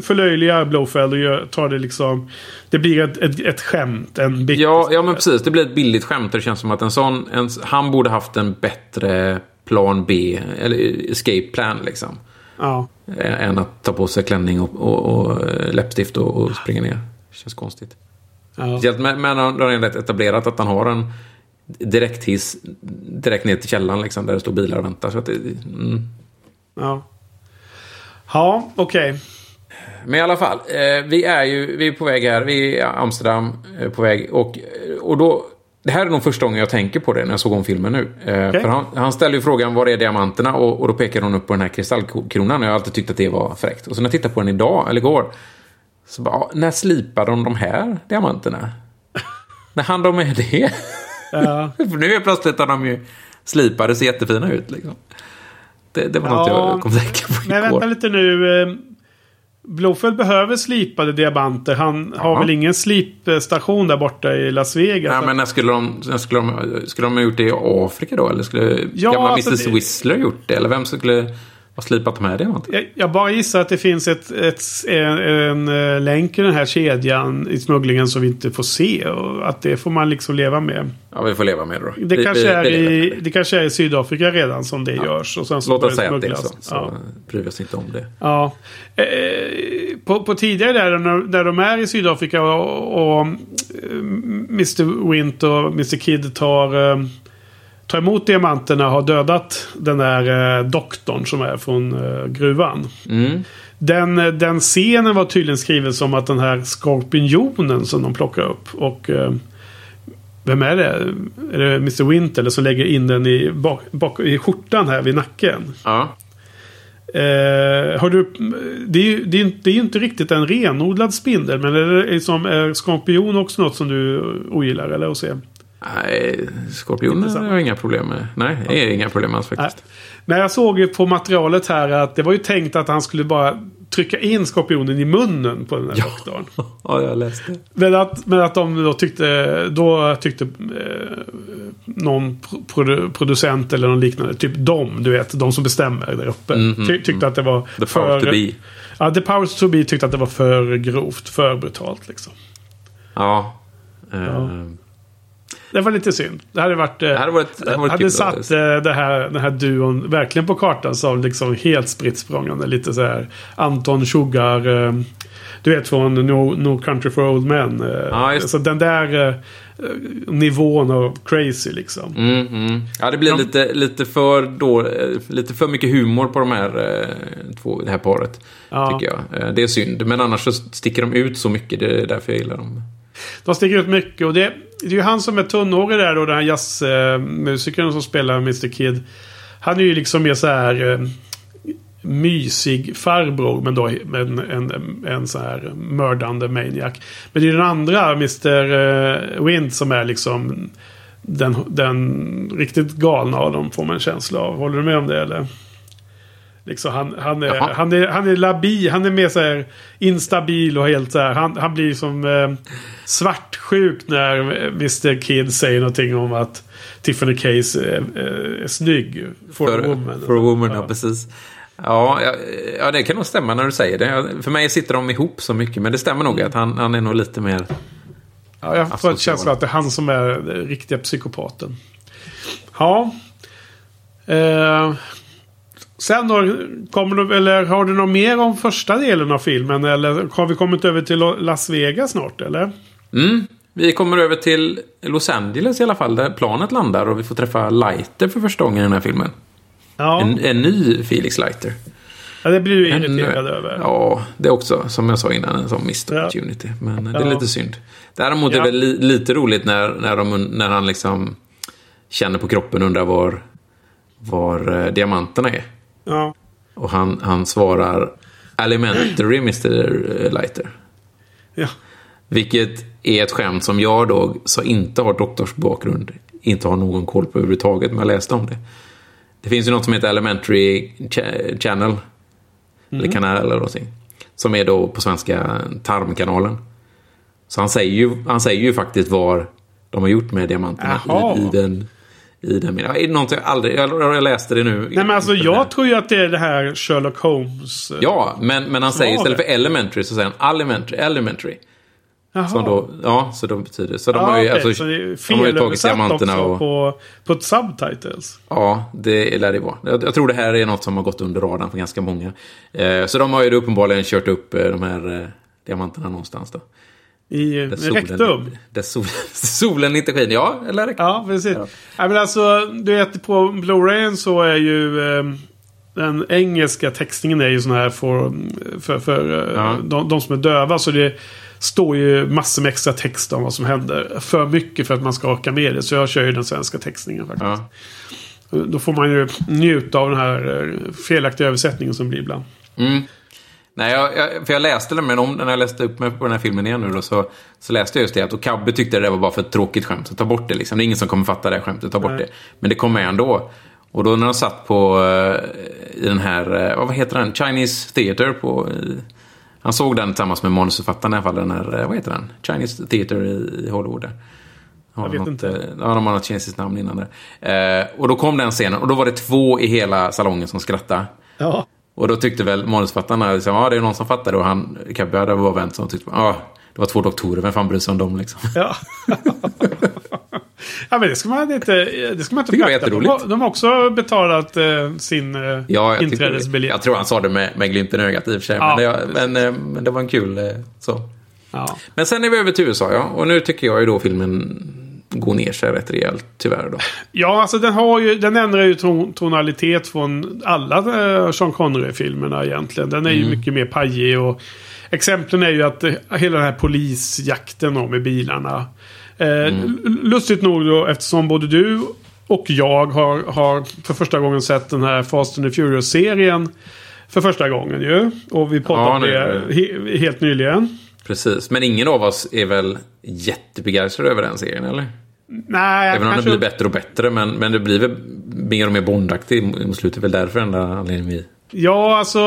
förlöjligar Blowfeld och gör, tar det liksom... Det blir ett, ett, ett skämt. En ja, ja, men precis. Det blir ett billigt skämt. Det känns som att en sån... En, han borde haft en bättre plan B. Eller escape plan liksom. Ja. Än att ta på sig klänning och, och, och eh, läppstift och, och springa ner. Det känns konstigt. Ja. Speciellt med, med när de redan etablerat att han har en direkthiss direkt ner till källan liksom. Där det står bilar och väntar. Så att det, mm. Ja. Ja, okej. Okay. Men i alla fall, eh, vi är ju vi är på väg här. Vi är i Amsterdam eh, på väg. Och, och då, det här är nog första gången jag tänker på det när jag såg om filmen nu. Eh, okay. För han, han ställer ju frågan var är diamanterna? Och, och då pekar hon upp på den här kristallkronan. Och jag har alltid tyckt att det var fräckt. Och så när jag tittar på den idag, eller igår. Så bara, när slipade de de här diamanterna? när hann de med det? Ja. För nu är plötsligt har de ju slipade, ser jättefina ut liksom. Det, det var ja, något jag kom att tänka på igår. Men vänta lite nu. Blåfält behöver slipade diamanter. Han har väl ingen slipstation där borta i Las Vegas? Nej, men när skulle de, när skulle de, skulle de ha gjort det i Afrika då? Eller skulle ja, gamla alltså Mrs det... Whistler gjort det? Eller vem skulle har slipat med det? Jag, jag bara gissar att det finns ett, ett, en, en, eh, länk i den här kedjan i smugglingen som vi inte får se. Och att det får man liksom leva med. Ja, vi får leva med det då. Det, vi, kanske, vi, är i, det kanske är i Sydafrika redan som det ja. görs. Och sen så Låt oss säga att det är så. Så ja. bryr vi oss inte om det. Ja. Eh, på, på tidigare där, när, när de är i Sydafrika och, och Mr. Wint och Mr. Kid tar... Eh, tar emot diamanterna har dödat den där eh, doktorn som är från eh, gruvan. Mm. Den, eh, den scenen var tydligen skriven som att den här skorpionen som de plockar upp. Och eh, vem är det? Är det Mr. Winter som lägger in den i, bak, bak, i skjortan här vid nacken? Ja. Eh, har du, det, är ju, det, är, det är inte riktigt en renodlad spindel. Men är, det liksom, är skorpion också något som du ogillar eller att se? Nej, skorpioner har jag inga problem med. Nej, det är inga problem alls faktiskt. Nej. jag såg ju på materialet här att det var ju tänkt att han skulle bara trycka in skorpionen i munnen på den här ja. doktorn. ja, jag läste. Men att, men att de då tyckte, då tyckte eh, någon produ producent eller någon liknande, typ de, du vet, de som bestämmer där uppe. Mm, mm, ty tyckte mm. att det var The för... To be. Ja, The Powers to be tyckte att det var för grovt, för brutalt liksom. Ja. ja. Uh, det var lite synd. Det hade varit... Det hade, varit, det hade, varit hade satt eh, det här, den här duon verkligen på kartan som liksom helt spritt. Lite så här Anton Sugar. Eh, du vet från no, no Country for Old Men. Eh, ja, så den där nivån av crazy liksom. Mm, mm. Ja, det blir ja. lite, lite, för då, lite för mycket humor på de här två, det här paret. Ja. Tycker jag. Det är synd. Men annars så sticker de ut så mycket. Det är därför jag gillar dem. De sticker ut mycket. Och det, det är ju han som är tunnhårig där då. Den här jazzmusikern som spelar Mr Kid. Han är ju liksom mer så här eh, mysig farbror. Men då med en, en, en så här mördande maniac. Men det är den andra, Mr eh, Wind, som är liksom den, den riktigt galna av dem. Får man en känsla av. Håller du med om det eller? Liksom han, han, är, han, är, han är labil, han är mer så här instabil och helt så här. Han, han blir som eh, svartsjuk när Mr Kid säger någonting om att Tiffany Case är, är, är snygg. For, för, a woman. For a woman, ja, ja precis. Ja, ja, ja, det kan nog stämma när du säger det. För mig sitter de ihop så mycket. Men det stämmer nog att han, han är nog lite mer... Ja, jag får en känsla att det är han som är den riktiga psykopaten. Ja. Eh, Sen då, kommer du, eller har du något mer om första delen av filmen? Eller har vi kommit över till Las Vegas snart eller? Mm, vi kommer över till Los Angeles i alla fall, där planet landar och vi får träffa Lighter för första gången i den här filmen. Ja. En, en ny Felix Lighter. Ja, det blir du irriterad över. Ja, det är också, som jag sa innan, en sån missed ja. opportunity. Men det är lite synd. Däremot ja. är det li, lite roligt när, när, de, när han liksom känner på kroppen och undrar var, var eh, diamanterna är. Ja. Och han, han svarar Alimentary Mr Lighter. Ja. Vilket är ett skämt som jag då, som inte har doktorsbakgrund, inte har någon koll på överhuvudtaget, men jag läste om det. Det finns ju något som heter Elementary Channel. Mm. Eller kanal eller någonting. Som är då på svenska Tarmkanalen. Så han säger ju, han säger ju faktiskt var de har gjort med diamanterna i, i, den i den meningen. Någonting jag aldrig... Jag, jag läste det nu. Nej men alltså jag tror ju att det är det här Sherlock Holmes. Eh, ja, men, men han säger istället för elementary så säger han elementary. elementary. Jaha. Som då, ja, så då betyder Så de ah, har ju, okay. alltså, de har ju tagit diamanterna och... På, på ett subtitles? Ja, det lär det vara. Jag, jag, tror det här är något som har gått under radarn för ganska många. Eh, så de har ju uppenbarligen kört upp eh, de här eh, diamanterna någonstans då. I där solen, rektum? Där solen, solen inte skiner. Ja, eller rektum. Ja, precis. Ja. ja. men alltså, du vet på Blu-rayen så är ju... Eh, den engelska textningen är ju sån här för, för, för eh, ja. de, de, som är döva. Så det står ju massor med extra text om vad som händer. För mycket för att man ska orka med det. Så jag kör ju den svenska textningen faktiskt. Ja. Då får man ju njuta av den här eh, felaktiga översättningen som blir ibland. Mm. Nej, jag, jag, för jag läste nämligen om när jag läste upp mig på den här filmen igen nu då, så, så läste jag just det att och Cabbe tyckte det var bara för ett tråkigt skämt. Så ta bort det liksom. Det är ingen som kommer fatta det här skämtet. Ta bort Nej. det. Men det kom med ändå. Och då när de satt på uh, i den här, uh, vad heter den? Chinese Theater på... Uh, han såg den tillsammans med manusförfattaren i alla fall. Den här, vad heter den? Chinese Theater i, i Hollywood. Där. Har jag vet något, inte. Ja, de har något kinesiskt namn innan där. och då kom den scenen och då var det två i hela salongen som skrattade. Ja. Och då tyckte väl manusförfattarna, liksom, ja det är någon som fattar det. Och han, Cabbe hade var vänt som tyckte, ja det var två doktorer, vem fan bryr sig om dem liksom? Ja. ja men det ska man inte, det ska man inte förakta. De, de har också betalat eh, sin eh, ja, inträdesbiljett. Jag tror han sa det med, med glimten i ögat i och för sig. Ja, men, det, men, eh, men, det var en kul eh, så. Ja. Men sen är vi över till USA ja. Och nu tycker jag ju då filmen gå ner sig rätt rejält tyvärr. Då. Ja, alltså den, har ju, den ändrar ju ton, tonalitet från alla uh, Sean Connery-filmerna egentligen. Den är mm. ju mycket mer pajig och exemplen är ju att uh, hela den här polisjakten med bilarna. Uh, mm. Lustigt nog då eftersom både du och jag har, har för första gången sett den här Fast and the Furious-serien. För första gången ju. Och vi pratade ja, om det he, helt nyligen. Precis, men ingen av oss är väl jättebegeistrad över den serien, eller? Nej, Även om kanske... det blir bättre och bättre. Men, men det blir väl mer och mer Bondaktig mot slutet. väl därför enda anledningen vi... Ja, alltså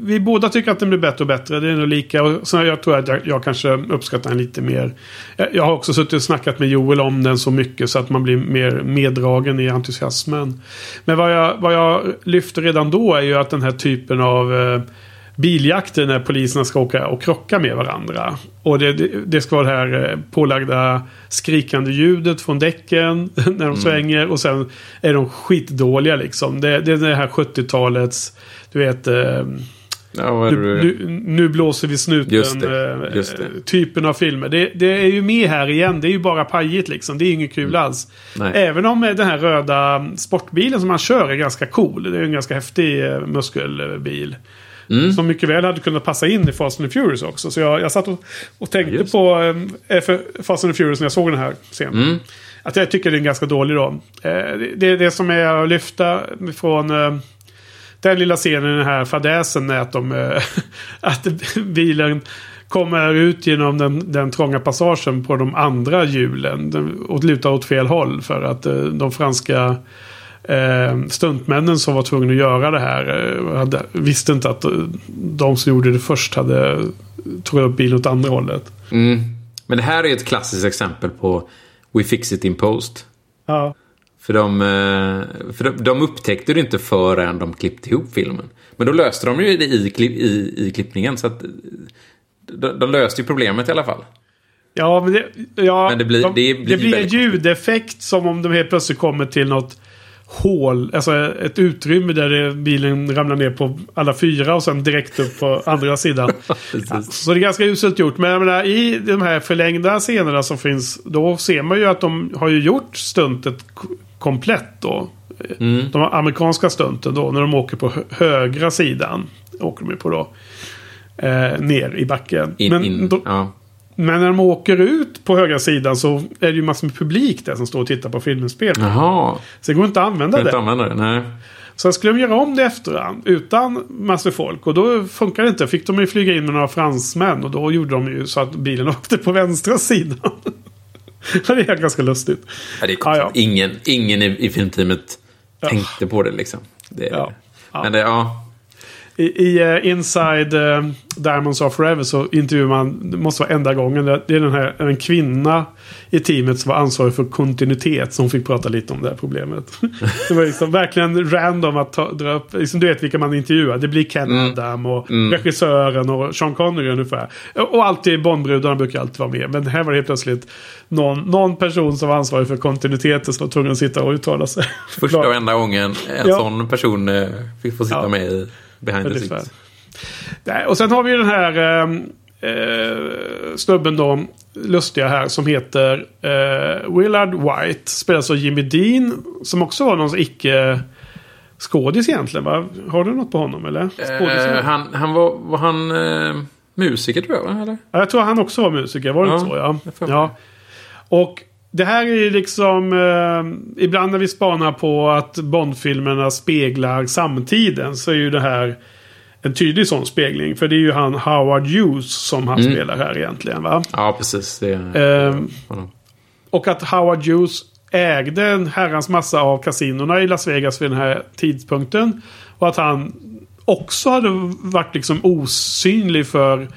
vi båda tycker att den blir bättre och bättre. Det är nog lika. så jag tror att jag, jag kanske uppskattar den lite mer. Jag, jag har också suttit och snackat med Joel om den så mycket så att man blir mer meddragen i entusiasmen. Men vad jag, vad jag lyfter redan då är ju att den här typen av eh, biljakter när poliserna ska åka och krocka med varandra. Och det, det, det ska vara det här eh, pålagda skrikande ljudet från däcken när de mm. svänger. Och sen är de skitdåliga liksom. Det, det är det här 70-talets, du vet... Eh, ja, nu, nu, nu, blåser vi snuten. Just det, eh, just det. Typen av filmer. Det, det, är ju med här igen. Det är ju bara pajigt liksom. Det är inget kul mm. alls. Nej. Även om den här röda sportbilen som han kör är ganska cool. Det är en ganska häftig muskelbil. Mm. Som mycket väl hade kunnat passa in i Fast and the Furious också. Så jag, jag satt och, och tänkte Just. på eh, Fast and the Furious när jag såg den här scenen. Mm. Att jag tycker det är en ganska dålig då. Eh, det, det som är att lyfta från eh, den lilla scenen i den här fadäsen är att, de, eh, att bilen kommer ut genom den, den trånga passagen på de andra hjulen. Och lutar åt fel håll för att eh, de franska eh, stuntmännen som var tvungna att göra det här eh, hade, visste inte att de som gjorde det först hade tagit upp bilen åt andra hållet. Mm. Men det här är ett klassiskt exempel på We fix it in post. Ja. För de, eh, för de, de upptäckte det inte förrän de klippte ihop filmen. Men då löste de ju det i, i, i klippningen. Så att de, de löste ju problemet i alla fall. Ja, men det, ja, men det blir, de, det blir, det blir en ljudeffekt som om de helt plötsligt kommer till något hål, alltså ett utrymme där bilen ramlar ner på alla fyra och sen direkt upp på andra sidan. ja, så det är ganska uselt gjort. Men jag menar, i de här förlängda scenerna som finns, då ser man ju att de har ju gjort stuntet komplett då. Mm. De amerikanska stunten då, när de åker på högra sidan. Åker de på då. Eh, ner i backen. In, Men in, då, ja. Men när de åker ut på högra sidan så är det ju massor med publik där som står och tittar på filminspel. Jaha. Så det går inte att använda det. Använda det, nej. Sen skulle de göra om det efterhand utan massor folk. Och då funkar det inte. Fick de ju flyga in med några fransmän. Och då gjorde de ju så att bilen åkte på vänstra sidan. det är ganska lustigt. Ja, det är ja, ja. Ingen, ingen i, i filmteamet tänkte på det liksom. Det, ja. Men det, ja. I, i uh, Inside uh, Diamonds of Forever så intervjuar man, det måste vara enda gången, det är den här, en kvinna i teamet som var ansvarig för kontinuitet som fick prata lite om det här problemet. det var liksom verkligen random att ta, dra upp, liksom, du vet vilka man intervjuar. Det blir Ken mm. Adam och mm. regissören och Sean Connery ungefär. Och alltid Bondbrudarna brukar alltid vara med. Men här var det helt plötsligt någon, någon person som var ansvarig för kontinuiteten som var tvungen att sitta och uttala sig. Första och enda gången en ja. sån person eh, fick få sitta ja. med i behind the scenes. Och sen har vi den här ehm, eh, snubben då, lustiga här, som heter eh, Willard White. Spelas av Jimmy Dean. Som också var någon icke skådis egentligen. Va? Har du något på honom eller? Eh, han, han var, var han eh, musiker tror jag, eller? Ja, jag tror han också var musiker. Var det Ja, inte så? Ja. ja. Och det här är ju liksom... Eh, ibland när vi spanar på att Bondfilmerna speglar samtiden så är ju det här en tydlig sån spegling. För det är ju han Howard Hughes som han Mm. spelar här egentligen. va? Ja, precis. Det, Ehm, honom. Och att Howard Hughes ägde en herrans massa av kasinorna i Las Vegas vid den här tidpunkten. Och att han också hade varit liksom osynlig för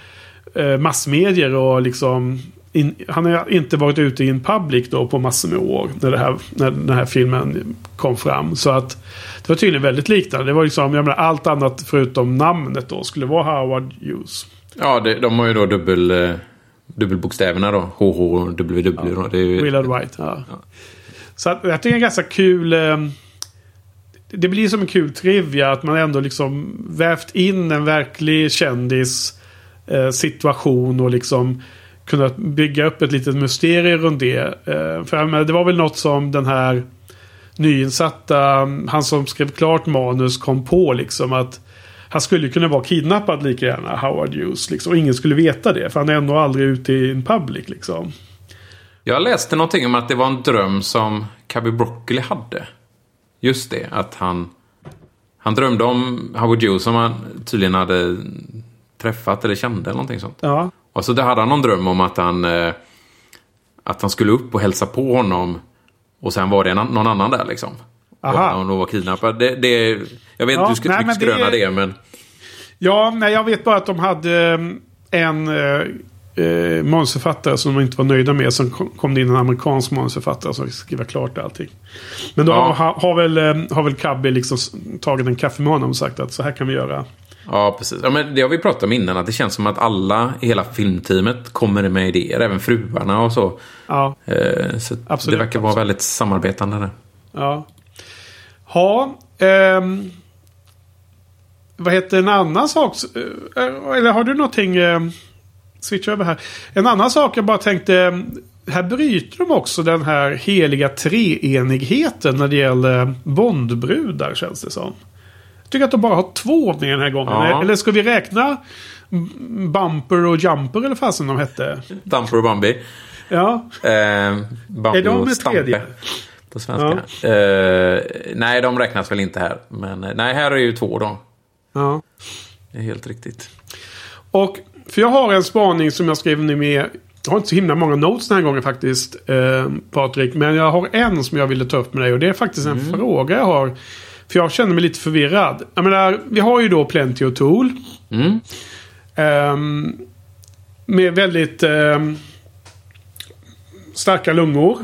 eh, massmedier och liksom in, han har inte varit ute i en public då på massor med år när, det här, när den här filmen kom fram. Så att det var tydligen väldigt liknande. Det var liksom, jag menar, allt annat förutom namnet då skulle vara Howard Hughes. Ja, det, de har ju då dubbel, eh, dubbelbokstäverna då. HH och WW. Då. Det är ju, Willard White, ja. Så att, jag tycker det är ganska kul. Eh, det blir som en kul trivia att man ändå liksom vävt in en verklig kändis eh, situation och liksom kunnat bygga upp ett litet mysterium runt det. Eh, för menar, det var väl något som den här nyinsatta, han som skrev klart manus kom på liksom att han skulle kunna vara kidnappad lika gärna, Howard Hughes. Liksom, och ingen skulle veta det, för han är ändå aldrig ute i en public liksom. Jag läste någonting om att det var en dröm som Cubby Broccoli hade. Just det, att han... Han drömde om Howard Hughes som han tydligen hade träffat eller kände eller någonting sånt. Ja, Och så där hade han någon dröm om att han... eh, Att han skulle upp och hälsa på honom. Och sen var det någon annan där liksom. Aha. Och då var kidnappad. Det, det, jag vet Ja, inte hur du nej, men skröna det- det, men... Ja, nej, jag vet bara att de hade eh, en eh, eh, manusförfattare som de inte var nöjda med. Sen kom- det in en amerikansk manusförfattare som skriva klart allting. Men då Ja. har, har väl, eh, har väl Cubby liksom tagit en kaffe med honom och sagt att så här kan vi göra. Ja, precis. Ja, men det har vi pratat om innan, att det känns som att alla i hela filmteamet kommer med idéer, även fruarna och så. Ja, Eh, så Absolut, det verkar vara absolut. väldigt samarbetande där. ja. Ha, ehm, vad heter en annan sak? Eh, Eller har du någonting? Eh, switcha över här. En annan sak jag bara tänkte. eh, Här bryter de också den här heliga treenigheten när det gäller Bondbrudar känns det som. Tycker att de bara har två med den här gången. Ja. Eller ska vi räkna Bumper och Jumper eller fasen de hette? Damper och Bambi. Ja, Eh, Bambi Är de och med Stampe. tredje? På svenska. Eh, nej, de räknas väl inte här. Men eh, nej, här är ju två då. ja. Det är helt riktigt. Och för jag har en spaning som jag skrev ner med. Jag har inte så himla många notes den här gången faktiskt. Eh, Patrik. Men jag har en som jag ville ta upp med dig. Och det är faktiskt en fråga jag har. För jag känner mig lite förvirrad. Jag menar, vi har ju då Plenty och Tool. Mm. Ehm, med väldigt ehm, starka lungor.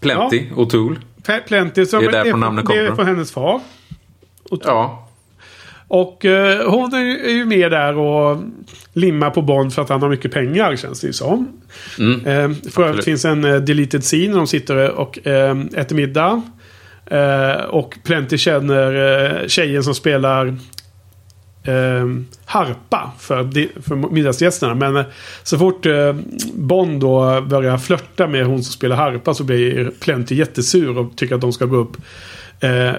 Plenty och Tool. P- Plenty som Det är därifrån från- namnet det är kommer från. hennes far. Ja. Och eh, hon är ju med där och limmar på Bond för att han har mycket pengar känns det ju som. Mm. Eh, för övrigt finns en eh, deleted scene när de sitter och äter middag. Eh, och Plenty känner eh, tjejen som spelar eh, harpa för, för middagsgästerna. Men eh, så fort eh, Bond då börjar flörta med hon som spelar harpa så blir Plenty jättesur och tycker att de ska gå upp,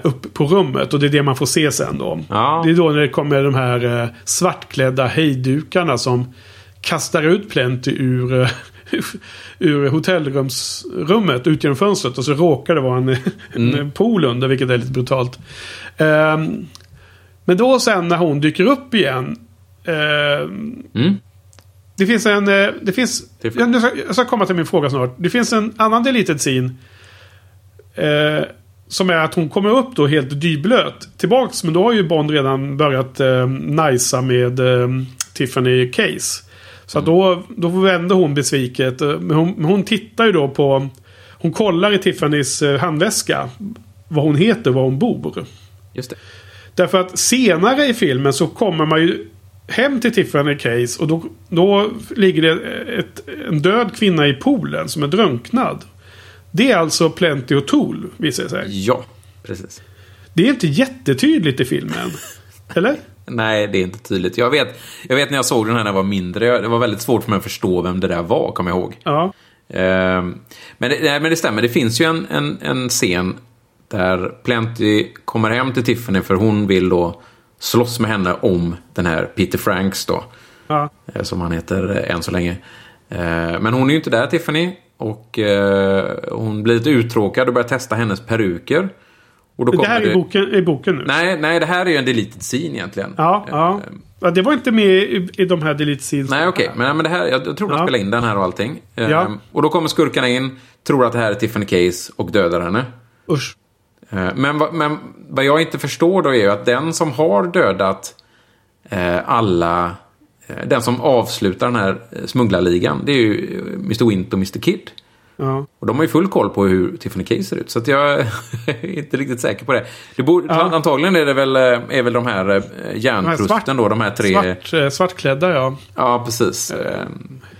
upp på rummet. Och det är det man får se sen då. Ja. Det är då när det kommer de här svartklädda hejdukarna som kastar ut Plenty ur, ur hotellrumsrummet ut genom fönstret. Och så råkar det vara en, en pool under, vilket är lite brutalt. Ehm, men då sen när hon dyker upp igen. ehm, Mm. det finns en... eh, Det finns... Jag, ska, jag ska komma till min fråga snart. Det finns en annan deleted scene. Eh, som är att hon kommer upp då helt dyblöt. Tillbaks, men då har ju Bond redan börjat eh, najsa med eh, Tiffany Case. Så att då, då vänder hon besviket. eh, Men hon, hon tittar ju då på... Hon kollar i Tiffany's eh, handväska. Vad hon heter, var hon bor. Just det. Därför att senare i filmen så kommer man ju hem till Tiffany Case och då, då ligger det ett, en död kvinna i poolen som är drunknad. Det är alltså Plenty och Tool visar det sig. Ja, precis. Det är inte jättetydligt i filmen. Eller? Nej, det är inte tydligt. Jag vet, jag vet när jag såg den här när jag var mindre. Det var väldigt svårt för mig att förstå vem det där var, kommer jag ihåg. Ja. Ehm, men, det, nej, men det stämmer, det finns ju en, en, en scen Där Plenty kommer hem till Tiffany för hon vill då slåss med henne om den här Peter Franks då. Ja. Eh, som han heter än så länge. Men hon är ju inte där, Tiffany. Och hon blir lite uttråkad och börjar testa hennes peruker. Och då det här är, det... boken, är boken nu? Nej, nej, det här är ju en deleted scene egentligen. Ja, ja. ja det var inte med i, i de här deleted scenes. Nej, okej. Okay. Men, men det här, jag, jag tror de ja. spelade in den här och allting. Ja. Um, och då kommer skurkarna in, tror att det här är Tiffany Case och dödar henne. Usch. Uh, men, men vad jag inte förstår då är ju att den som har dödat alla den som avslutar den här smugglarligan, det är ju Mr. Wint och Mr. Kid. Ja. Och de har ju full koll på hur Tiffany Case ser ut. Så jag är inte riktigt säker på det. det borde, ja. Antagligen är det väl, är väl de här järnprusten då, de här tre... Svart, eh, svartklädda ja. Ja, precis. Ja.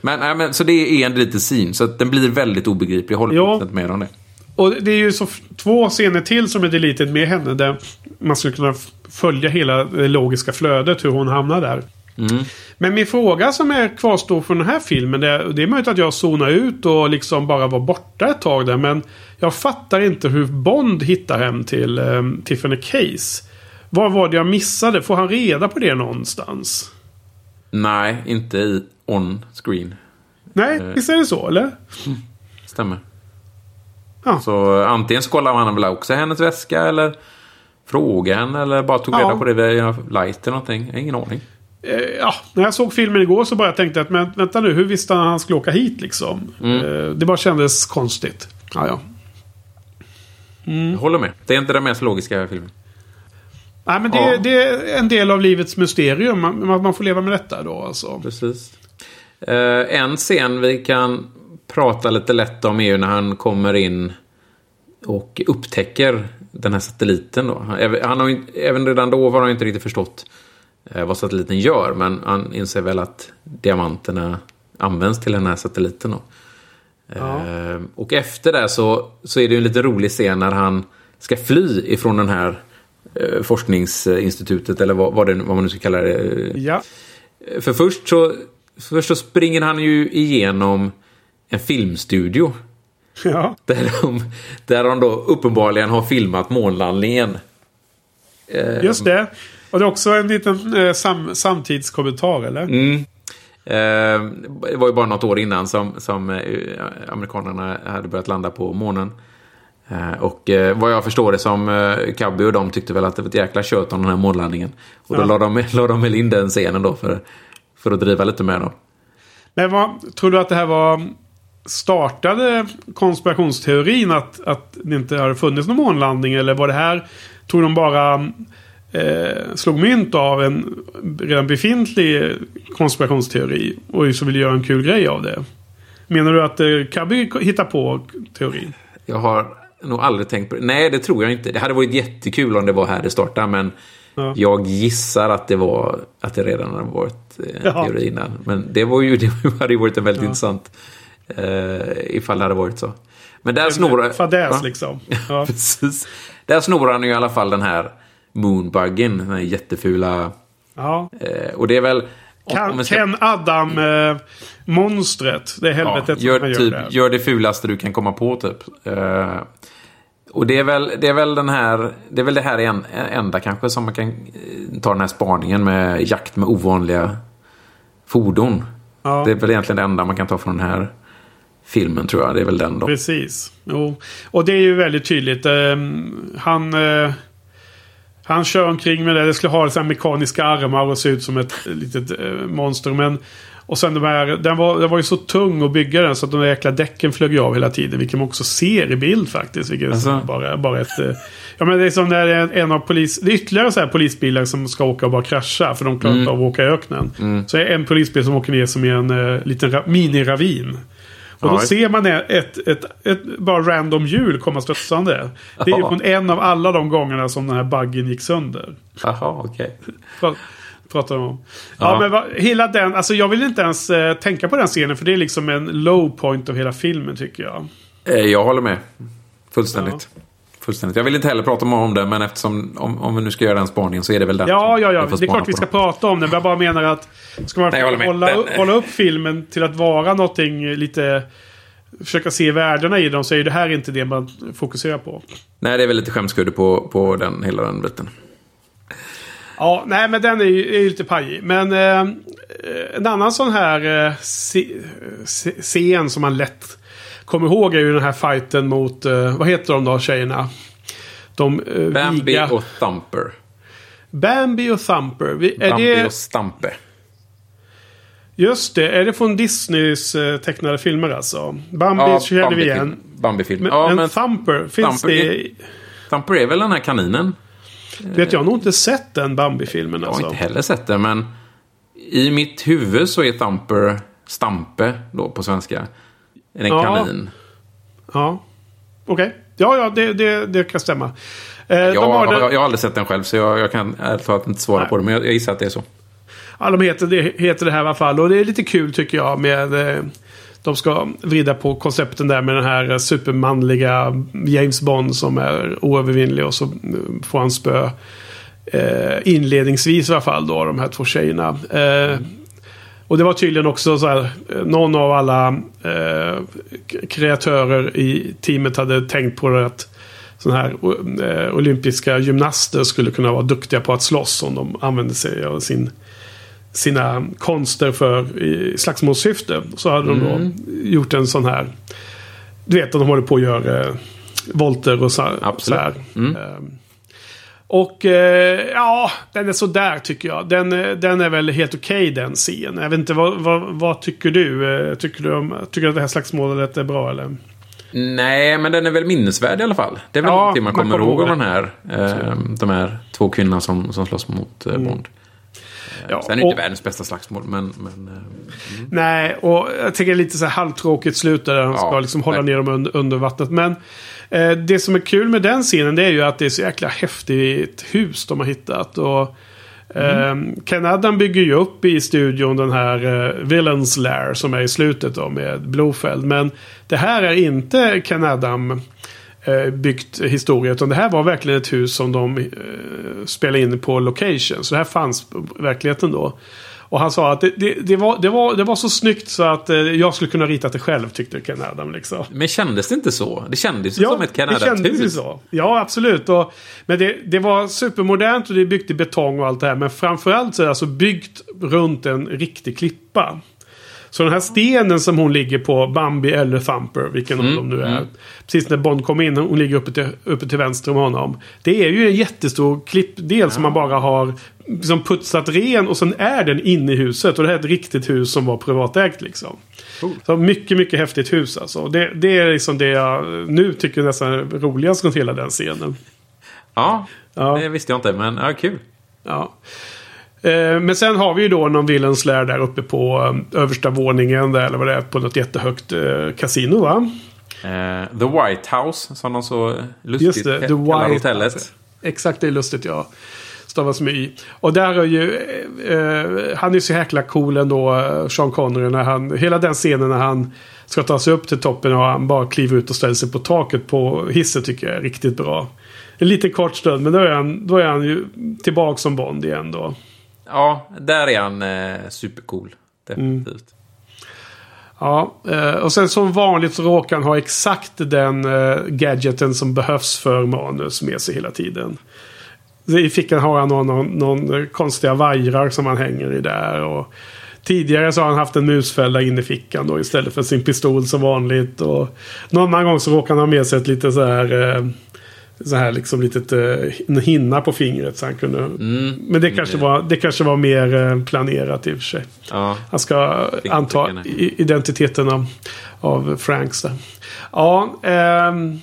Men, nej, men, så det är en liten scene. Så den blir väldigt obegriplig. Jag håller inte med om det. Och det är ju så två scener till som är deleted med henne. Där man skulle kunna följa hela det logiska flödet. Hur hon hamnar där. Mm. Men min fråga som är kvarstår från den här filmen. Det är, det är möjligt att jag zonar ut och liksom bara var borta ett tag där. Men jag fattar inte hur Bond hittar hem till um, Tiffany Case. Vad var det jag missade? Får han reda på det någonstans? Nej, inte i on screen. Nej, uh, visst är det så eller? Mm, stämmer. Ja. Så antingen så kollar man väl också hennes väska eller fråga henne eller bara tog reda på det via light eller någonting. ingen aning. Eh, ja, när jag såg filmen igår så bara tänkte jag att men, vänta nu, hur visste han att han skulle åka hit liksom? Mm. Eh, det bara kändes konstigt. Ja, ja. Mm. Jag håller med. Det är inte den mest logiska filmen. Nej, men det, ja. det, är en del av livets mysterium. Man, man får leva med detta då alltså. Precis. Uh, en scen vi kan prata lite lätt om är ju när han kommer in och upptäcker den här satelliten. Då. Han har, även redan då har han inte riktigt förstått Eh, vad satelliten gör. Men han inser väl att diamanterna används till den här satelliten. Då. Ja. Eh, och efter det så, så är det en lite rolig scen när han ska fly ifrån den här eh, forskningsinstitutet eller vad, vad, det, vad man nu ska kalla det. Ja. För först så, först så springer han ju igenom en filmstudio. Ja. Där, de, där de då uppenbarligen har filmat månlandningen. Just det. Och det är också en liten eh, sam samtidskommentar, eller? Mm. Eh, det var ju bara något år innan som, som eh, amerikanerna hade börjat landa på månen. Eh, och eh, vad jag förstår det som eh, Cabby och de tyckte väl att det var ett jäkla kött om den här månlandningen. Och då ja. la de, la de väl in den scenen då för, för att driva lite med dem. Men vad, tror du att det här var startade konspirationsteorin att, att det inte hade funnits någon månlandning? Eller var det här, tror de bara eh, slog mynt av en redan befintlig konspirationsteori och så vill göra en kul grej av det. Menar du att eh, Cabby hittar på teorin? Jag har nog aldrig tänkt på det. Nej, det tror jag inte. Det hade varit jättekul om det var här det startade, men ja. jag gissar att det var att det redan hade varit eh, en teori innan. Men det, var ju, det hade ju varit en väldigt ja. intressant eh, ifall det hade varit så. Men där snor... Fadäs liksom. Ja. Precis. Där snor han ju i alla fall den här Moonbuggen, den här jättefula... Ja. Eh, och det är väl... Ken, ska... Ken Adam-monstret. Eh, det är helvetet ja, gör, som han typ, gör det. Gör det fulaste du kan komma på typ. Eh, och det är, väl, det är väl den här... Det är väl det här en, enda kanske som man kan eh, ta den här spaningen med jakt med ovanliga fordon. Ja. Det är väl egentligen det enda man kan ta från den här filmen tror jag. Det är väl den då. Precis. Jo. Och det är ju väldigt tydligt. Um, han... Han kör omkring med det. Det skulle ha så mekaniska armar och se ut som ett litet eh, monster. Men, och sen de här, den var, den var ju så tung att bygga den så att de där jäkla däcken flög av hela tiden. Vilket man också ser i bild faktiskt. Vilket alltså. bara, bara ett... Eh, ja men det är som när en, av polis... Det är ytterligare så här polisbilar som ska åka och bara krascha. För de klarar inte mm. av att åka i öknen. Mm. Så är en polisbil som åker ner som i en uh, liten mini-ravin. Och då ser man ett, ett, ett, ett, bara random hjul komma studsande. Det är ju på en av alla de gångerna som den här buggen gick sönder. Jaha, okej. Okay. Pratar om. Ja, ja men va, hela den, alltså jag vill inte ens eh, tänka på den scenen för det är liksom en low point av hela filmen tycker jag. Eh, jag håller med. Fullständigt. Ja. Fullständigt. Jag vill inte heller prata om det, men eftersom om, om vi nu ska göra den spaningen så är det väl den. Ja, ja, ja. Det är klart vi ska prata om den. Men jag bara menar att ska man Nej, hålla, upp, hålla upp filmen till att vara någonting lite försöka se värdena i dem så är det här inte det man fokuserar på. Nej, det är väl lite skämskudde på, på den, hela den biten. Ja, nej men den är ju, är ju lite pajig. Men eh, en annan sån här eh, scen som man lätt kommer ihåg är ju den här fighten mot, eh, vad heter de då tjejerna? De eh, Bambi viga... och Thumper. Bambi och Thumper. Är Bambi det... och Stampe. Just det, är det från Disneys eh, tecknade filmer alltså? Bambi ja, känner vi igen. Bambi-film. Men, ja, men, men Thumper, finns Thumper det... Är, Thumper är väl den här kaninen? Vet jag har nog inte sett den Bambi-filmen. Jag har alltså. inte heller sett den, men i mitt huvud så är Thumper Stampe då på svenska. En ja. kanin. Ja, okej. Okay. Ja, ja, det, det, det kan stämma. Eh, jag, har den... jag har aldrig sett den själv, så jag, jag kan ärligt talat inte svara Nej. på det. Men jag, jag gissar att det är så. Ja, de heter det, heter det här i alla fall. Och det är lite kul tycker jag med... Eh, de ska vrida på koncepten där med den här supermanliga James Bond som är oövervinnlig och så eh, får han spö. Eh, inledningsvis i alla fall då, de här två tjejerna. Eh, och det var tydligen också så här, eh, någon av alla eh, kreatörer i teamet hade tänkt på det att sådana här eh, olympiska gymnaster skulle kunna vara duktiga på att slåss om de använde sig av sin sina konster för i slagsmålssyfte. Så hade mm. de då mm. gjort en sån här. Du vet att de håller på att göra eh, volter och så, Absolut. så här. Mm. Och eh, ja, den är sådär tycker jag. Den, eh, den är väl helt okej okay, den scenen. Jag vet inte, vad, vad, vad, tycker du? Eh, tycker du, om, tycker du att det här slagsmålet är bra eller? Nej, men den är väl minnesvärd i alla fall. Det är väl ja, någonting man kommer ihåg av den här. Eh, de här två kvinnorna som, som slåss mot eh, mm. Bond. Ja, Sen är det och, inte världens bästa slagsmål, men... men mm. Nej, och jag är lite så här halvtråkigt slut där han ja, ska liksom hålla ner dem under, under vattnet. Men det som är kul med den scenen det är ju att det är så jäkla häftigt hus de har hittat. Och, Mm. Eh, Ken Adam bygger ju upp i studion den här eh, Villains Lair som är i slutet då med Blofeld. Men det här är inte Ken Adam eh, byggt historia. Utan det här var verkligen ett hus som de eh, spelade in på location. Så det här fanns verkligheten då. Och han sa att det, det, det, var, det, var, det var så snyggt så att eh, jag skulle kunna rita det själv tyckte Ken Adam. Liksom. Men kändes det inte så? Det kändes ju ja, som ett Ken Adam-hus. det kändes så. Ja, absolut. Och, men det, det var supermodernt och det är byggt i betong och allt det här. Men framförallt så är det alltså byggt runt en riktig klippa. Så den här stenen som hon ligger på, Bambi eller Thumper, vilken mm, av dem nu är. Mm. Precis när Bond kommer in, hon ligger uppe till, uppe till vänster om honom. Det är ju en jättestor klippdel ja. som man bara har liksom putsat ren och sen är den inne i huset. Och det här är ett riktigt hus som var privatägt liksom. Cool. Så mycket, mycket häftigt hus alltså. Det, det är liksom det jag nu tycker nästan är roligast runt hela den scenen. Ja, ja, det visste jag inte, men ja, kul. Ja. Eh, men sen har vi ju då någon Villains Lair där uppe på um, översta våningen. Där, eller vad det är. På något jättehögt uh, kasino va? Uh, The White House som de så lustigt Just det, The White hotellet. Exakt, det är lustigt ja. Stavas med Y. Och där är ju... Uh, han är så jäkla cool ändå, Sean Connery. När han, hela den scenen när han ska ta sig upp till toppen och han bara kliver ut och ställer sig på taket på hissen tycker jag är riktigt bra. En liten kort stund, men då är han, då är han ju tillbaka som Bond igen då. Ja, där är han eh, supercool. Definitivt. Mm. Ja, eh, och sen som vanligt så råkar han ha exakt den eh, gadgeten som behövs för manus med sig hela tiden. I fickan har han någon, någon, någon eh, konstiga vajrar som han hänger i där. Och tidigare så har han haft en musfälla inne i fickan då istället för sin pistol som vanligt. Och någon annan gång så råkar han ha med sig ett lite så här eh, så här liksom litet uh, en hinna på fingret. Så han kunde, mm. Men det kanske, var, det kanske var mer uh, planerat i och för sig. Ja. Han ska anta identiteten av, av Franks där. Ja, um,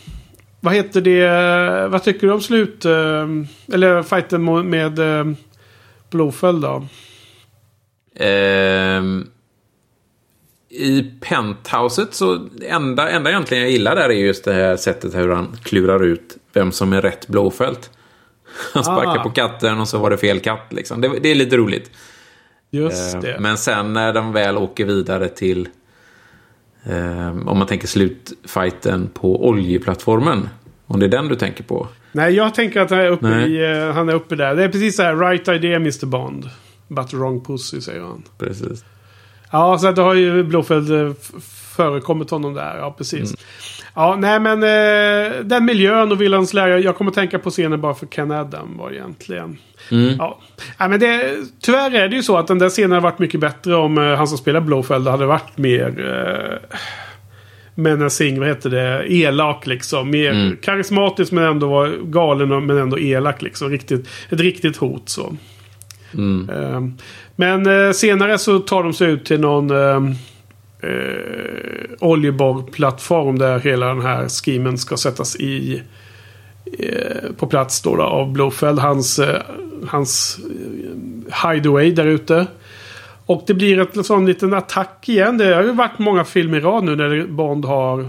vad heter det? Vad tycker du om slut? Uh, eller fighten med uh, Blåfäll då? Um, I penthouset så enda, enda egentligen jag gillar där är just det här sättet hur han klurar ut vem som är rätt Blåfält. Han sparkar ah. på katten och så var det fel katt. Liksom. Det, det är lite roligt. Just eh, det. Men sen när de väl åker vidare till... Eh, om man tänker slutfighten på oljeplattformen. Om det är den du tänker på. Nej, jag tänker att han är uppe, i, uh, han är uppe där. Det är precis så här, right idea Mr Bond. But wrong pussy, säger han. Precis. Ja, så det har ju Blofeld eh, förekommit honom där. Ja, precis. Mm. Ja, nej men eh, den miljön och Villans läge. Jag kommer tänka på scenen bara för Ken Adam var egentligen. Mm. Ja. Nej, men det, tyvärr är det ju så att den där scenen hade varit mycket bättre om eh, han som spelar Blofeld hade varit mer... Eh, menacing, vad heter det, elak liksom. Mer mm. karismatisk men ändå var galen men ändå elak liksom. Riktigt, ett riktigt hot så. Mm. Eh, men eh, senare så tar de sig ut till någon eh, oljeborrplattform där hela den här skimen ska sättas i eh, på plats då, då av Blofeld. Hans, eh, hans eh, hideaway där ute. Och det blir en sån liten attack igen. Det har ju varit många filmer i rad nu när Bond har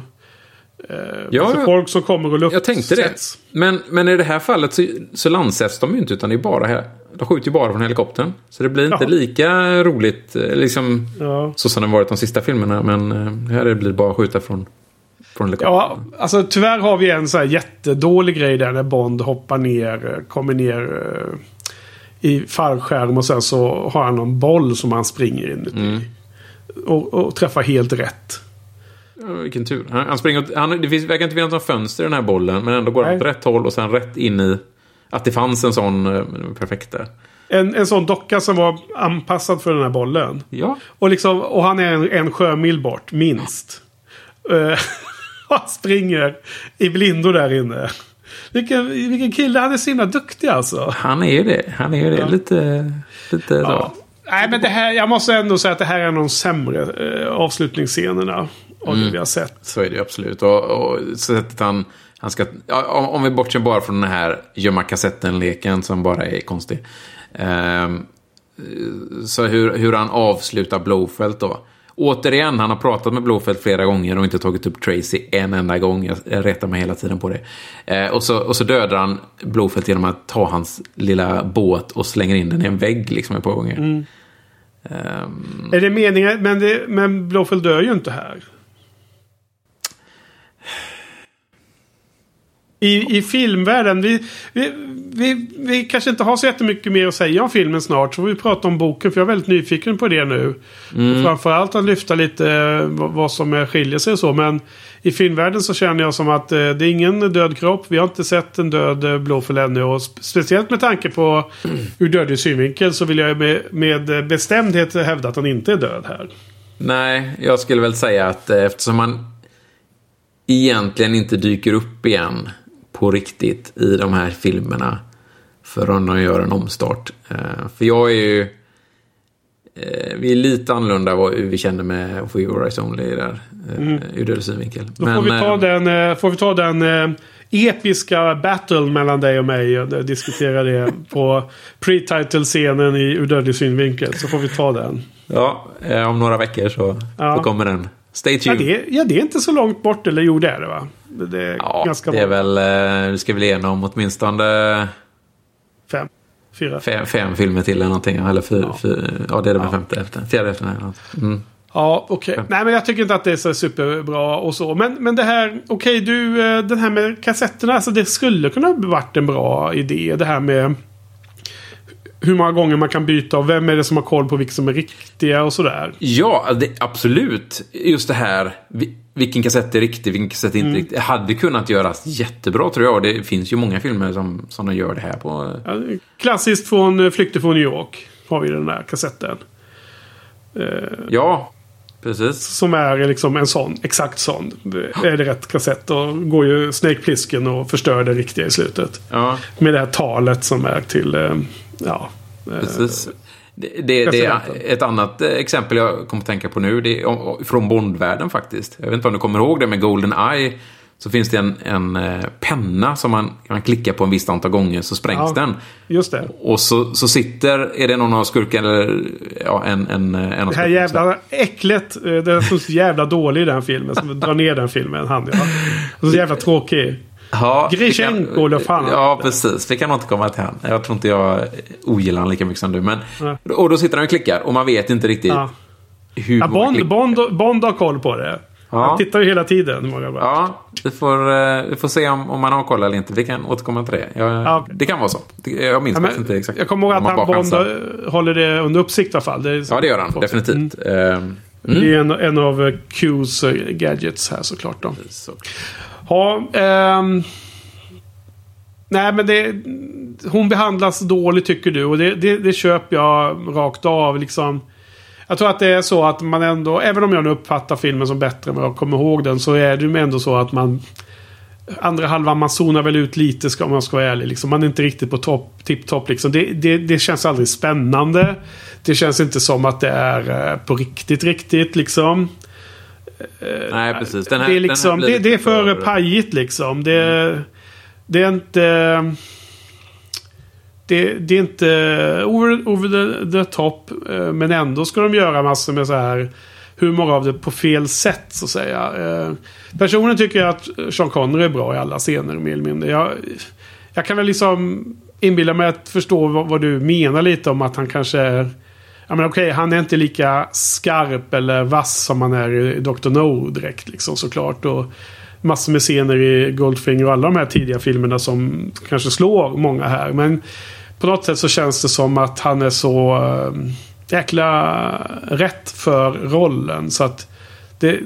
eh, ja, alltså folk som kommer och luftsätts. Jag tänkte det. Men, men i det här fallet så, så landsätts de ju inte utan det är bara här. De skjuter ju bara från helikoptern. Så det blir inte Jaha. lika roligt eh, liksom, ja. så som det varit de sista filmerna. Men eh, här blir det bara att skjuta från, från helikoptern. Ja, alltså tyvärr har vi en så här jättedålig grej där när Bond hoppar ner, eh, kommer ner i fallskärm och sen så har han någon boll som han springer in mm. och, och träffar helt rätt. Ja, vilken tur. Han, han springer, han, det finns, verkar inte finnas något fönster i den här bollen. Men ändå går han åt rätt håll och sen rätt in i att det fanns en sån uh, perfekt där. En, en sån docka som var anpassad för den här bollen. Ja. Och, liksom, och han är en, en sjömil bort, minst. Uh, han springer i blindo där inne. Vilken, vilken kille. Han är så himla duktig alltså. Han är ju det. Han är ju det. Ja. Lite, lite ja. så. Nej, men det här, jag måste ändå säga att det här är en av de sämre eh, avslutningsscenerna. Av mm. det vi har sett. Så är det absolut. Och, och sättet han han ska, om, om vi bortser bara från den här gömma kassetten-leken som bara är konstig. Um, så hur, hur han avslutar Blowfelt då. Återigen, han har pratat med Blowfelt flera gånger och inte tagit upp Tracy en enda gång. Jag, retar mig hela tiden på det. Eh, och, så, och så dödar han Blowfelt genom att ta hans lilla båt och slänger in den i en vägg liksom ett par gånger. Mm. Um... Är det meningen? Men, det, men Blowfelt dör ju inte här. I, i filmvärlden. Vi, vi, vi, vi kanske inte har så jättemycket mer att säga om filmen snart. Så får vi prata om boken. För jag är väldigt nyfiken på det nu. Mm. Framförallt att lyfta lite eh, vad som skiljer sig och så. Men i filmvärlden så känner jag som att eh, det är ingen död kropp. Vi har inte sett en död eh, Blåfäll ännu. Och speciellt med tanke på mm. ur dödlig synvinkel så vill jag med, med bestämdhet hävda att han inte är död här. Nej, jag skulle väl säga att eftersom han egentligen inte dyker upp igen på riktigt i de här filmerna förrän de gör en omstart. Eh, för jag är ju... Eh, vi är lite annorlunda vad vi kände med For Your Eyes Only där. Eh, mm. Ur deras synvinkel. Då får, vi ta den, får vi ta den episka battle mellan dig och mig diskutera det på pre-title-scenen i Ur dödlig synvinkel. Så får vi ta den. Ja, om några veckor så, ja. så kommer den. Stay tuned. Ja det, ja, det är inte så långt bort. Eller jo, det är det va? Det är ja, ganska det är bra. väl... Vi ska väl igenom åtminstone... Fem. Fyra. Fem, fem filmer till eller någonting. Eller fyra, ja. Fyra, ja, det är det väl ja. femte efter. Fjärde efter. Mm. Ja, okej. Okay. Nej, men jag tycker inte att det är så superbra och så. Men, men det här, okej, okay, du, eh, den här med kassetterna. Alltså det skulle kunna ha varit en bra idé. Det här med hur många gånger man kan byta och vem är det som har koll på vilka som är riktiga och sådär. Ja, det, absolut. Just det här. Vilken kassett är riktig, vilken kassett är inte mm. riktig. Det hade kunnat göras jättebra tror jag. Det finns ju många filmer som, som de gör det här på. Ja, klassiskt från eh, Flykten från New York. Har vi den där kassetten. Uh, ja, precis. Som är liksom en sån, exakt sån. Är det rätt kassett då går ju Snake Plissken och förstör det riktiga i slutet. Ja. Med det här talet som är till uh, ja, Precis. Det, det, det, är ett annat exempel jag kommer att tänka på nu. Det är från Bondvärlden faktiskt. Jag vet inte om du kommer ihåg det med Golden Eye. Så finns det en, en eh, penna som man, man klickar på en visst antal gånger så sprängs ja, den. Just det. Och så, så sitter, är det någon av skurkarna eller ja, en, en, en Det här jävla äcklet. Eh, det är så jävla dålig i den filmen. Som drar ner den filmen. Han, ja. Så jävla tråkig. Ja, Grishenko eller fan. Ja, precis. Vi kan återkomma till han. Jag tror inte jag ogillar honom lika mycket som du. Men, ja. Och då sitter han och klickar och man vet inte riktigt ja. hur ja, Bond, Bond, Bond har koll på det. Ja. Han tittar ju hela tiden. Många ja, vi får, uh, vi får se om, om man har koll eller inte. Vi kan återkomma till det. Jag, ja, okay. Det kan vara så. Jag minns ja, inte exakt. Jag kommer ihåg att han Bond håller det under uppsikt i alla fall. Det ja, det gör han. Definitivt. Mm. Uh, Mm. Det är en, en av Qs gadgets här såklart. Då. Så. Ja, ehm, nej men det... Hon behandlas dåligt tycker du och det, det, det köper jag rakt av. Liksom. Jag tror att det är så att man ändå, även om jag nu uppfattar filmen som bättre än vad jag kommer ihåg den, så är det ju ändå så att man... Andra halvan, man zonar väl ut lite ska, om man ska vara ärlig. Liksom. Man är inte riktigt på topp, tipptopp. Liksom. Det, det, det, känns aldrig spännande. Det känns inte som att det är eh, på riktigt, riktigt liksom. Nej, precis. Här, det, är liksom, det, det, är för, för pajigt liksom. Det, mm. det är inte... Det, det, är inte over, over the, the, top. Eh, men ändå ska de göra massor med så här humor av det på fel sätt så att säga. Eh, personligen tycker jag att Sean Connery är bra i alla scener mer eller mindre. Jag, jag kan väl liksom inbilla mig att förstå vad, vad, du menar lite om att han kanske är Ja men okej, okay, han är inte lika skarp eller vass som han är i Dr. No direkt liksom såklart. Och massor med scener i Goldfinger och alla de här tidiga filmerna som kanske slår många här. Men på något sätt så känns det som att han är så äh, jäkla rätt för rollen. Så att det,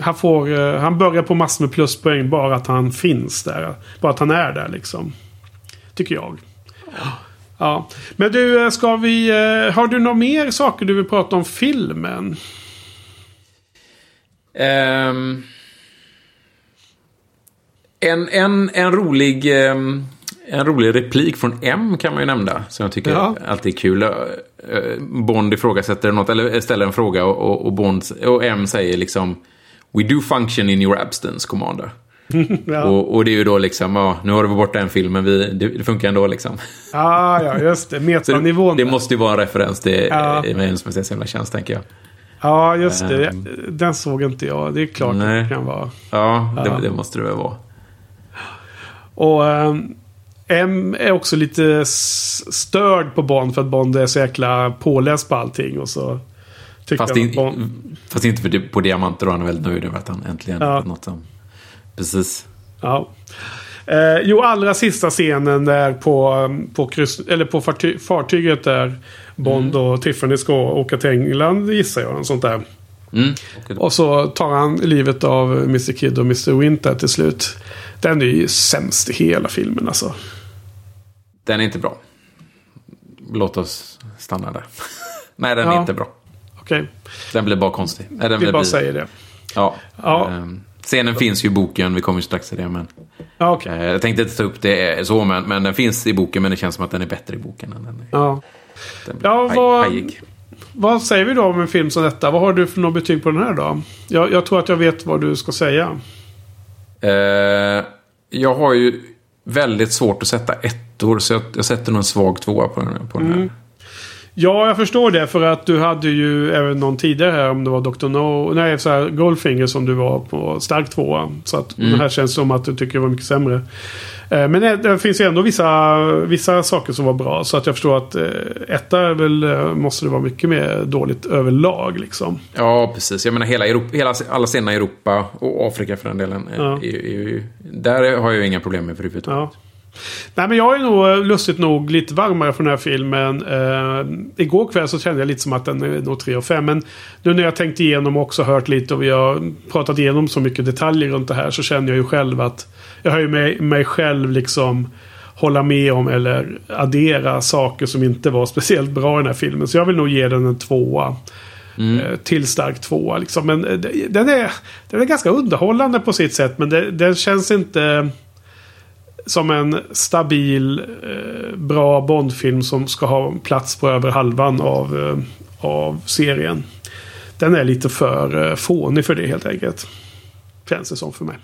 han, får, äh, han börjar på massor med pluspoäng bara att han finns där. Bara att han är där liksom. Tycker jag. Ja. Men du, eh, ska vi... Eh, har du några mer saker du vill prata om filmen? Um, en, en, en, rolig, um, en rolig replik från M kan man ju nämna. Som jag tycker ja. alltid är kul. Uh, Bond ifrågasätter något, eller ställer en fråga och, och, och, Bond, och M säger liksom We do function in your absence, commander. ja. och, och, det är ju då liksom, ja, nu har du varit borta en film, men vi, det, det funkar ändå liksom. ah, ja, just det. Metanivån. det, det måste ju vara en referens till ja. Emergence med hemla tjänst, tänker jag. Ja, just det. Um, Den såg inte jag. Det är klart nej. det kan vara. Ja, det, det måste det väl vara. Och um, M är också lite störd på Bond för att Bond är så jäkla påläst på allting. Och så fast, in, Bond... fast inte för, på diamanter och han är väldigt nöjd över att han äntligen ja. något som... Precis. Ja. Eh, jo, allra sista scenen där på, på, kryss, eller på farty, fartyget där Bond mm. och Tiffany ska åka till England gissar jag. Och sånt där. Mm. Och så tar han livet av Mr Kid och Mr Winter till slut. Den är ju sämst i hela filmen alltså. Den är inte bra. Låt oss stanna där. Nej, den ja. är inte bra. Okej. Okay. Den blir bara konstig. Nej, den Vi bara bli... säger det. Ja. ja. Um, Scenen finns ju i boken, vi kommer ju strax till det. Men, okay. eh, jag tänkte inte ta upp det så, men, men den finns i boken. Men det känns som att den är bättre i boken än den är. Ja, den ja vad, vad säger vi då om en film som detta? Vad har du för något betyg på den här då? Jag, jag tror att jag vet vad du ska säga. Eh, jag har ju väldigt svårt att sätta ettor, så jag, jag sätter nog en svag tvåa på den, på den här. Mm. Ja, jag förstår det. För att du hade ju även någon tidigare här om det var Dr. No. Nej, så här, Goldfinger som du var på stark tvåa. Så att mm. det här känns som att du tycker det var mycket sämre. Eh, men det, det, finns ju ändå vissa, vissa saker som var bra. Så att jag förstår att eh, etta väl, eh, måste det vara mycket mer dåligt överlag. Liksom. Ja, precis. Jag menar hela, Europa, hela alla scener i Europa och Afrika för den delen. Ja. Är, är, är, där har jag ju inga problem med överhuvudtaget. Ja. Nej men jag är nog lustigt nog lite varmare för den här filmen. Uh, igår kväll så kände jag lite som att den är nog 3 av 5. Men nu när jag tänkt igenom och också hört lite och vi har pratat igenom så mycket detaljer runt det här så känner jag ju själv att jag har ju mig, mig själv liksom hålla med om eller addera saker som inte var speciellt bra i den här filmen. Så jag vill nog ge den en tvåa. Mm. Eh, till stark tvåa liksom. Men eh, den är, den är ganska underhållande på sitt sätt. Men det, den känns inte som en stabil, eh, bra Bondfilm som ska ha plats på över halvan av, eh, av serien. Den är lite för eh, fånig för det helt enkelt. Känns det som för mig.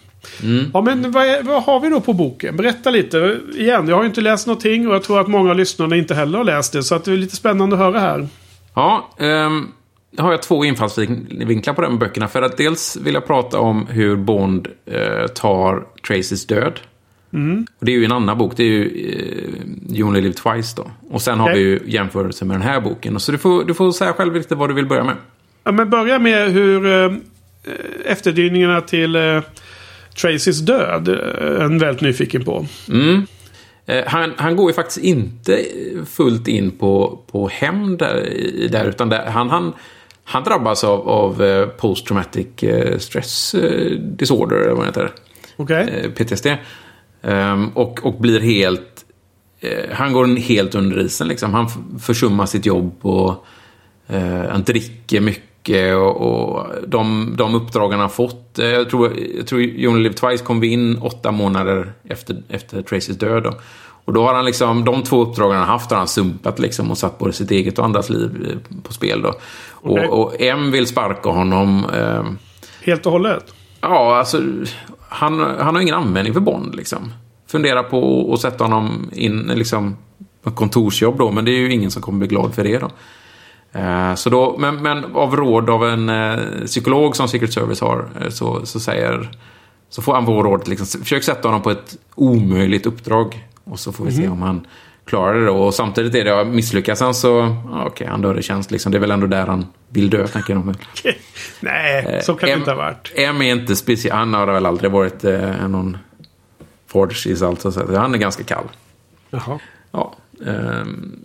Mm. Ja, men vad, är, vad, har vi då på boken? Berätta lite. Igen, jag har ju inte läst någonting och jag tror att många av lyssnarna inte heller har läst det. Så att det är lite spännande att höra här. Ja, um, har jag två infallsvinklar på de böckerna. För att dels vill jag prata om hur Bond uh, tar Tracys död. Mm. Och det är ju en annan bok. Det är ju eh, You Only Live Twice då. Och sen okay. har vi ju jämförelse med den här boken. Så du får, du får säga själv lite vad du vill börja med. Ja, men börja med hur, eh, efterdyningarna till eh, Tracys död. Eh, en väldigt nyfiken på. Mm. Eh, han, han, går ju faktiskt inte fullt in på, på hämnd där, där, utan där, han, han, han drabbas av, av eh, post traumatic stress disorder, eller vad det heter. Okay. PTSD. Um, och, och blir helt... Uh, han går helt under isen liksom. Han försummar sitt jobb och uh, han dricker mycket. Och, och de, de uppdragen han fått. Uh, jag tror, jag tror You Live Twice kom vi in åtta månader efter, efter Tracys död. Då. Och då har han liksom, de två uppdragen han haft har han sumpat liksom och satt både sitt eget och andras liv på spel. Då. Okay. Och, och M vill sparka honom. Helt och hållet? Ja, alltså han, han har ingen användning för Bond. Liksom. Fundera på att sätta honom in liksom, kontorsjobb då, men det är ju ingen som kommer bli glad för det. då. Eh, så då men, men av råd av en eh, psykolog som Secret Service har eh, så, så säger så får han vår råd liksom, försök sätta honom på ett omöjligt uppdrag. Och så får vi mm. se mhm. om han klarar det. Och samtidigt är det, misslyckas han så, okej, okay, han dör i tjänst liksom. Det är väl ändå där han vill dö, tänker de. Nej, så kan det inte ha varit. M är inte speciell, han har väl aldrig varit eh, någon Forge i allt så att Han är ganska kall. Jaha. Ja. Um,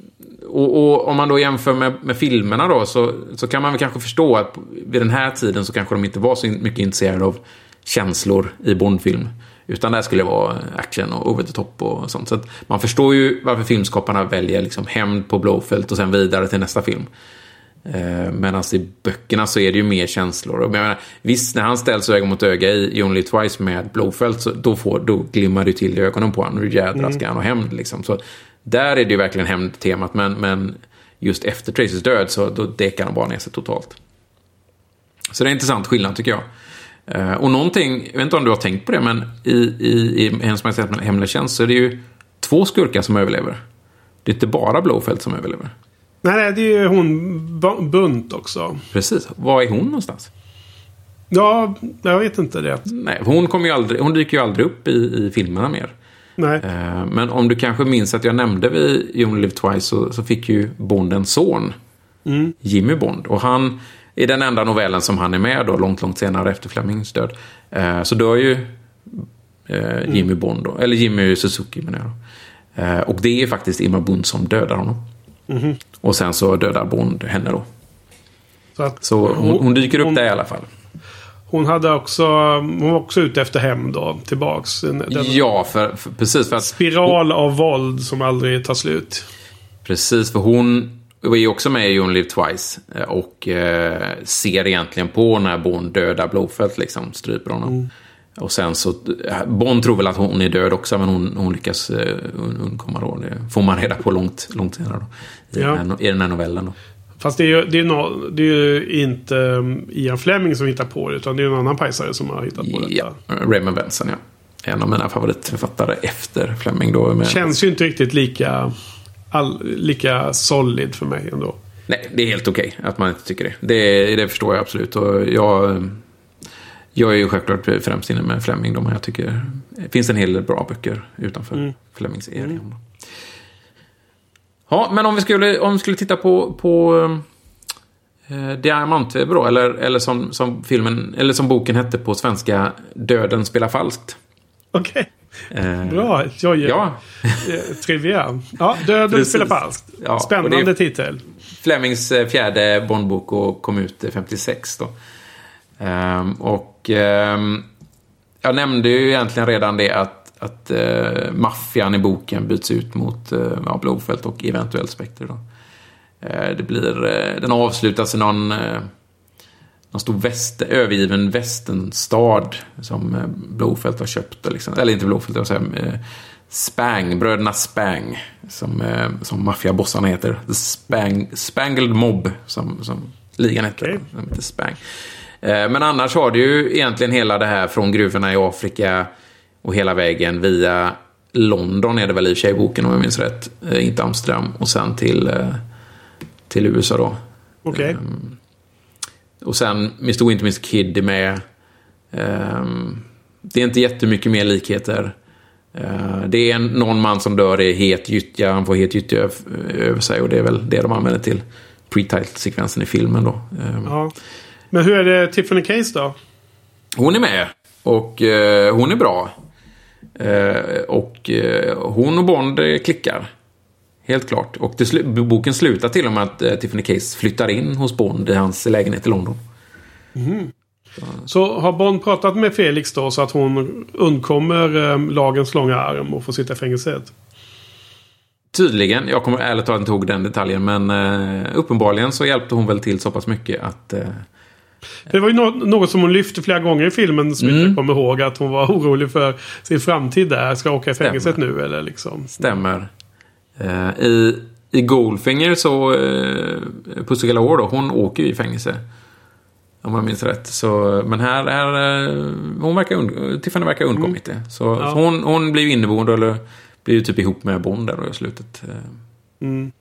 och, och, om man då jämför med, med filmerna då så, så kan man väl kanske förstå att vid den här tiden så kanske de inte var så mycket intresserade av känslor i Bondfilm. Utan det skulle vara action och over the top och sånt. Så man förstår ju varför filmskaparna väljer liksom hämnd på Blowfelt och sen vidare till nästa film. Eh, Medan i böckerna så är det ju mer känslor. Och menar, visst, när han ställs öga mot öga i Only Twice med Blowfelt så då, får, då glimmar det till i ögonen på honom. Nu jädrar ska han ha hämnd liksom. Så där är det ju verkligen hämndtemat. Men, men just efter Tracys död så då däckar han bara ner sig totalt. Så det är en intressant skillnad tycker jag. Uh, och någonting, jag vet inte om du har tänkt på det, men i, i, i Hennes Majestät Hemliga Tjänst så är det ju två skurkar som överlever. Det är inte bara Blowfelt som överlever. Nej, det är ju hon Bunt också. Precis. Var är hon någonstans? Ja, jag vet inte det. Nej, hon, kommer ju aldrig, hon dyker ju aldrig upp i, i filmerna mer. Nej. Uh, men om du kanske minns att jag nämnde vid You Only Live Twice så, så fick ju Bond en son. Mm. Jimmy Bond. Och han i den enda novellen som han är med då, långt, långt senare efter Flemings död. Eh, så dör ju eh, Jimmy mm. Bond då, eller Jimmy Suzuki menar jag då. Eh, och det är faktiskt Irma Bond som dödar honom. Mm. Och sen så dödar Bond henne då. Så, att, så hon, hon, dyker upp hon, där i alla fall. Hon hade också, hon var också ute efter hem då, tillbaks. Den, ja, för, för, precis. För att, spiral av våld som aldrig tar slut. Precis, för hon var ju också med i You Only Live Twice. Eh, och eh, ser egentligen på när Bond dödar Blowfelt, liksom stryper honom. Mm. Och sen så, eh, Bond tror väl att hon är död också, men hon, hon lyckas undkomma då. Det får man reda på långt, långt senare då. I, ja. den, här, I den här novellen då. Fast det är ju, det är no, det är inte um, Ian Fleming som hittar på det, utan det är en annan pajsare som har hittat på detta. Ja, Raymond Benson ja. En av mina favoritförfattare efter Fleming då. Känns ju inte riktigt lika all, lika solid för mig ändå. Nej, det är helt okej okay att man inte tycker det. det. Det förstår jag absolut. Och jag, jag är ju självklart främst inne med Fleming. Då, men jag tycker det finns en hel del bra böcker utanför mm. Flemings area. Mm. Ja, men om vi skulle, om vi skulle titta på, på eh, Diamantve då, eller, eller som, som filmen, eller som boken hette på svenska, Döden spelar falskt. Okej. Okay. Eh, Bra, jag gör ja. Eh, trivia. Ja, Döden spelar falskt. Ja, Spännande titel. Flemings eh, fjärde Bondbok och kom ut 56 då. Um, och um, jag nämnde ju egentligen redan det att, att uh, maffian i boken byts ut mot uh, ja, Blåfält och eventuellt Spectre. Då. Uh, det blir, uh, den avslutas i någon någon stor väst, övergiven västenstad som eh, Blåfält har köpt. Liksom. Eller inte Blåfält, jag säger, eh, Spang, bröderna Spang, som, eh, som maffiabossarna heter. The Spang, Spangled Mob, som, som ligan heter. Okay. Heter Spang. Men annars har du ju egentligen hela det här från gruvorna i Afrika och hela vägen via London är det väl i och för sig boken om jag minns rätt. Inte Amsterdam. Och sen till, till USA då. Okej. Okay. Och sen Mr. Winter, Mr. Kid är med. Um, det är inte jättemycket mer likheter. Uh, det är en, någon man som dör i het gyttja. Han får het gyttja över sig och det är väl det de använder till pre-title-sekvensen i filmen då. Um, ja. Men hur är det Tiffany Case då? Hon är med. Och eh, hon är bra. Eh, och hon och Bond klickar. Helt klart. Och det, boken slutar till och med att eh, Tiffany Case flyttar in hos Bond i hans lägenhet i London. Mm. Så har Bond pratat med Felix då så att hon undkommer eh, lagens långa arm och får sitta i fängelset? Tydligen. Jag kommer ärligt talat inte ihåg den detaljen. Men eh, uppenbarligen så hjälpte hon väl till så pass mycket att... Eh, det var ju något som hon lyfte flera gånger i filmen som mm. jag kommer ihåg. Att hon var orolig för sin framtid där. Ska åka i fängelset Stämmer. nu eller liksom. Stämmer. Eh, I, I Goldfinger så, eh, Pussy Galore då, hon åker ju i fängelse. Om jag minns rätt. Så, men här, här eh, hon verkar und, Tiffany verkar ha undkommit mm. det. Så, ja. så, hon, hon blir ju inneboende eller blir ju typ ihop med Bond där då i slutet. Eh. Mm.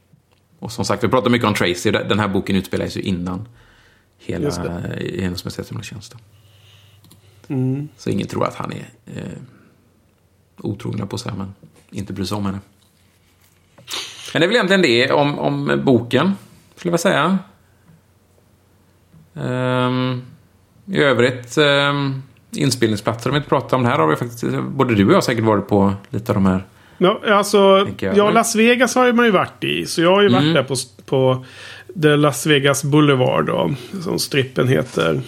Och som sagt, vi pratar mycket om Tracy. Den här boken utspelar sig ju innan hela hennes mästerliga tjänst. Mm. Så ingen tror att han är eh, otrogen på sig, men inte bryr sig om henne. Men det är väl egentligen det om, om boken, skulle jag säga. Um, I övrigt, um, inspelningsplatser, om vi inte pratar om det här, har vi faktiskt, både du och jag säkert varit på lite av de här. Ja, alltså, ja, Las Vegas har man ju varit i. Så jag har ju varit mm. där på, på The Las Vegas Boulevard då, som strippen heter.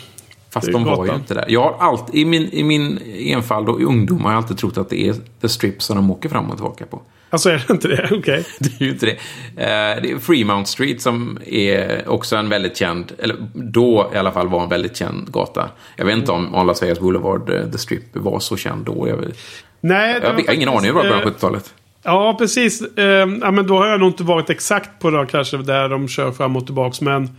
Fast de var ju inte där. Jag har alltid, i min, i min enfald och ungdom har jag alltid trott att det är The Strip som de åker fram och tillbaka på. Alltså är det inte det? Okej. Okay. det är ju inte det. Eh, det är Fremount Street som är också en väldigt känd, eller då i alla fall var en väldigt känd gata. Jag vet inte om, Las Vegas Boulevard, uh, The Strip, var så känd då. Jag, Nej, jag, har ingen aning hur det var på 70-talet. Ja, precis. Ja, men då har jag nog inte varit exakt på det kanske där de kör fram och tillbaks. Men,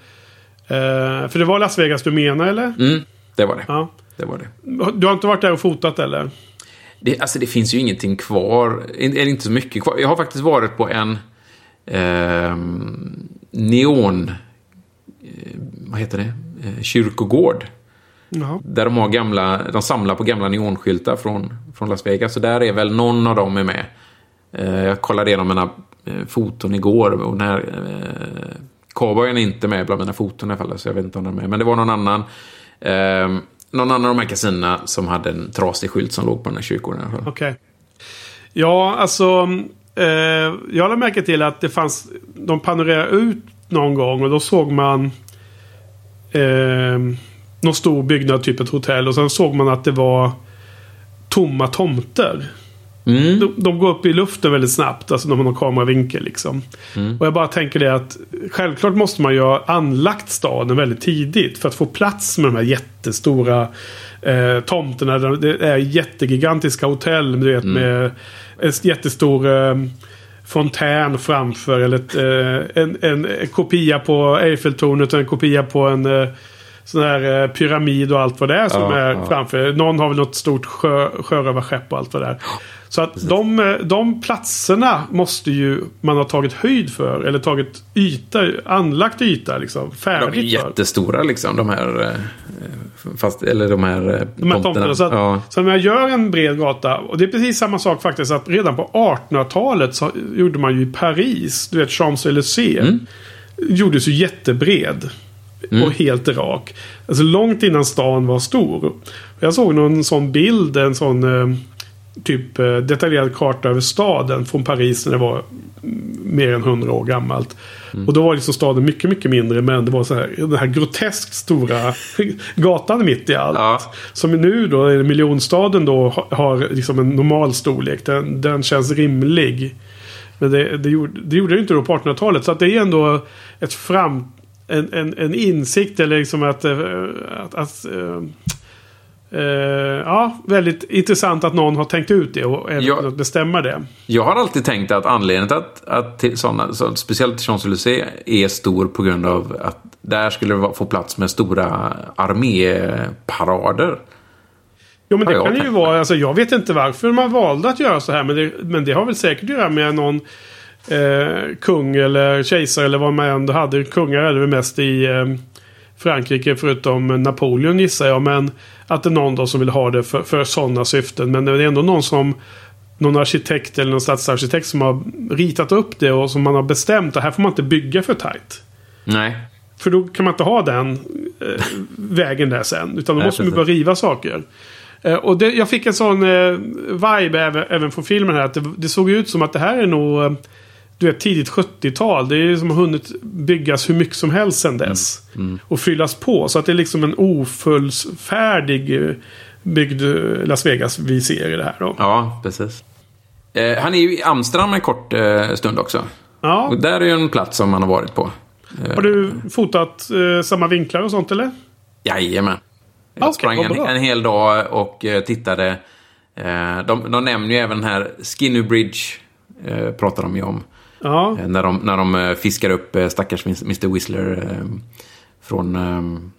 för det var Las Vegas du menar eller? Mm, det var det. Ja. det var det. Du har inte varit där och fotat eller? Det, alltså det finns ju ingenting kvar. Eller inte så mycket kvar. Jag har faktiskt varit på en eh, neon... Eh, vad heter det? Eh, kyrkogård. Jaha. Där de har gamla... De samlar på gamla neonskyltar från, från Las Vegas. Så där är väl någon av dem är med. Eh, jag kollade igenom mina eh, foton igår. Och när, eh, Cowboyen är inte med bland mina foton i alla fall. Så jag vet inte om den är med. Men det var någon annan. Någon annan av de här kasinerna som hade en trasig skylt som låg på den här kyrkogården. Okej. Okay. Ja, alltså. Eh, jag lade märke till att det fanns. De panorerade ut någon gång och då såg man. Eh, någon stor byggnad, typ ett hotell. Och sen såg man att det var tomma tomter. Mm. De, de, går upp i luften väldigt snabbt, alltså när man har kameravinkel. Liksom. Mm. Och jag bara tänker det att självklart måste man ju ha anlagt staden väldigt tidigt för att få plats med de här jättestora eh, tomterna. Det är jättegigantiska hotell du vet, mm. med en jättestor eh, fontän framför. Eller ett, eh, en, en, en, kopia på Eiffeltornet och en kopia på en eh, sån här eh, pyramid och allt vad det är som ja, är ja. framför. Någon har väl något stort sjö, sjörövarskepp och allt vad det är. Så att de, eh, de platserna måste ju man ha tagit höjd för. Eller tagit yta, anlagt yta liksom. Färdigt De är jättestora liksom de här. Eh, fast, eller de här eh, de här tomterna. Så, att, ja. så om jag gör en bred gata. Och det är precis samma sak faktiskt. Att redan på 1800-talet så gjorde man ju i Paris. Du vet Champs-Élysées. Mm. Gjordes ju jättebred. Mm. Och helt rak. Alltså långt innan stan var stor. Jag såg någon sån bild. En sån typ eh, detaljerad karta över staden från Paris när det var mer än hundra år gammalt. Mm. Och då var liksom staden mycket, mycket mindre. Men det var så här, den här groteskt stora gatan mitt i allt. Ja. Som nu då, miljonstaden då har liksom en normal storlek. Den, den känns rimlig. Men det, det, gjorde, det gjorde det inte då på 1800-talet. Så att det är ändå ett fram, en, en, en insikt eller liksom att, eh, att, att, att eh, Uh, ja, väldigt intressant att någon har tänkt ut det och jag, bestämma det. Jag har alltid tänkt att anledningen till att, att till såna, så, speciellt Champs-Élysées är stor på grund av att där skulle det få plats med stora arméparader. Jo men det kan ju vara, alltså, jag vet inte varför man valde att göra så här men det, men det har väl säkert att göra med någon eh, kung eller kejsare eller vad man ändå hade. Kungar är det väl mest i eh, Frankrike förutom Napoleon gissar jag. Men att det är någon då som vill ha det för, för sådana syften. Men det är ändå någon som någon arkitekt eller någon stadsarkitekt som har ritat upp det och som man har bestämt att här får man inte bygga för tajt. Nej. För då kan man inte ha den eh, vägen där sen. Utan då måste man börja riva saker. Eh, och det, jag fick en sån eh, vibe även, även från filmen här. Att det, det såg ut som att det här är nog eh, du vet, tidigt 70-tal. Det är som har hunnit byggas hur mycket som helst sedan dess. Mm. Och fyllas på. Så att det är liksom en ofullfärdig eh, byggd eh, Las Vegas vi ser i det här. Då. Ja, precis. Eh, han är ju i Amsterdam en kort eh, stund också. Ja. Och där är ju en plats som han har varit på. Har du fotat eh, samma vinklar och sånt eller? Jajamän. Jag Okej, sprang en, en hel dag och eh, tittade. Eh, de, de nämner ju även den här Skinny Bridge. Eh, pratar de ju om. Ja. Eh, när de, när de eh, fiskar upp eh, stackars Mr Whistler från,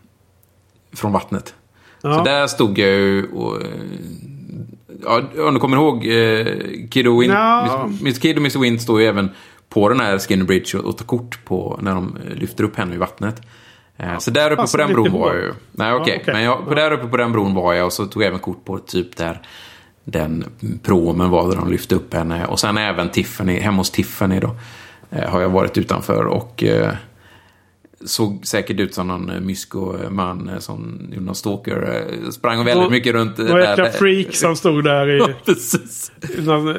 från vattnet. Ja. Så där stod jag ju och... Ja, om du kommer ihåg eh, Kid och Win, Ja. Mr Kid och Mr Wint står ju även på den här Skinny Bridge och, tar kort på när de lyfter upp henne i vattnet. Så där uppe på den bron var jag ju. Nej, okej. Ja, okej. Men jag, på där uppe på den bron var jag och så tog jag även kort på typ där den promen var där de lyfte upp henne. Och sen även Tiffany, hemma hos Tiffany då. Eh, har jag varit utanför och eh, såg säkert ut som någon eh, mysko-man eh, som någon stalker. eh, Sprang väldigt Och- mycket runt. eh, Några där. jäkla freak som stod där i Ja, någon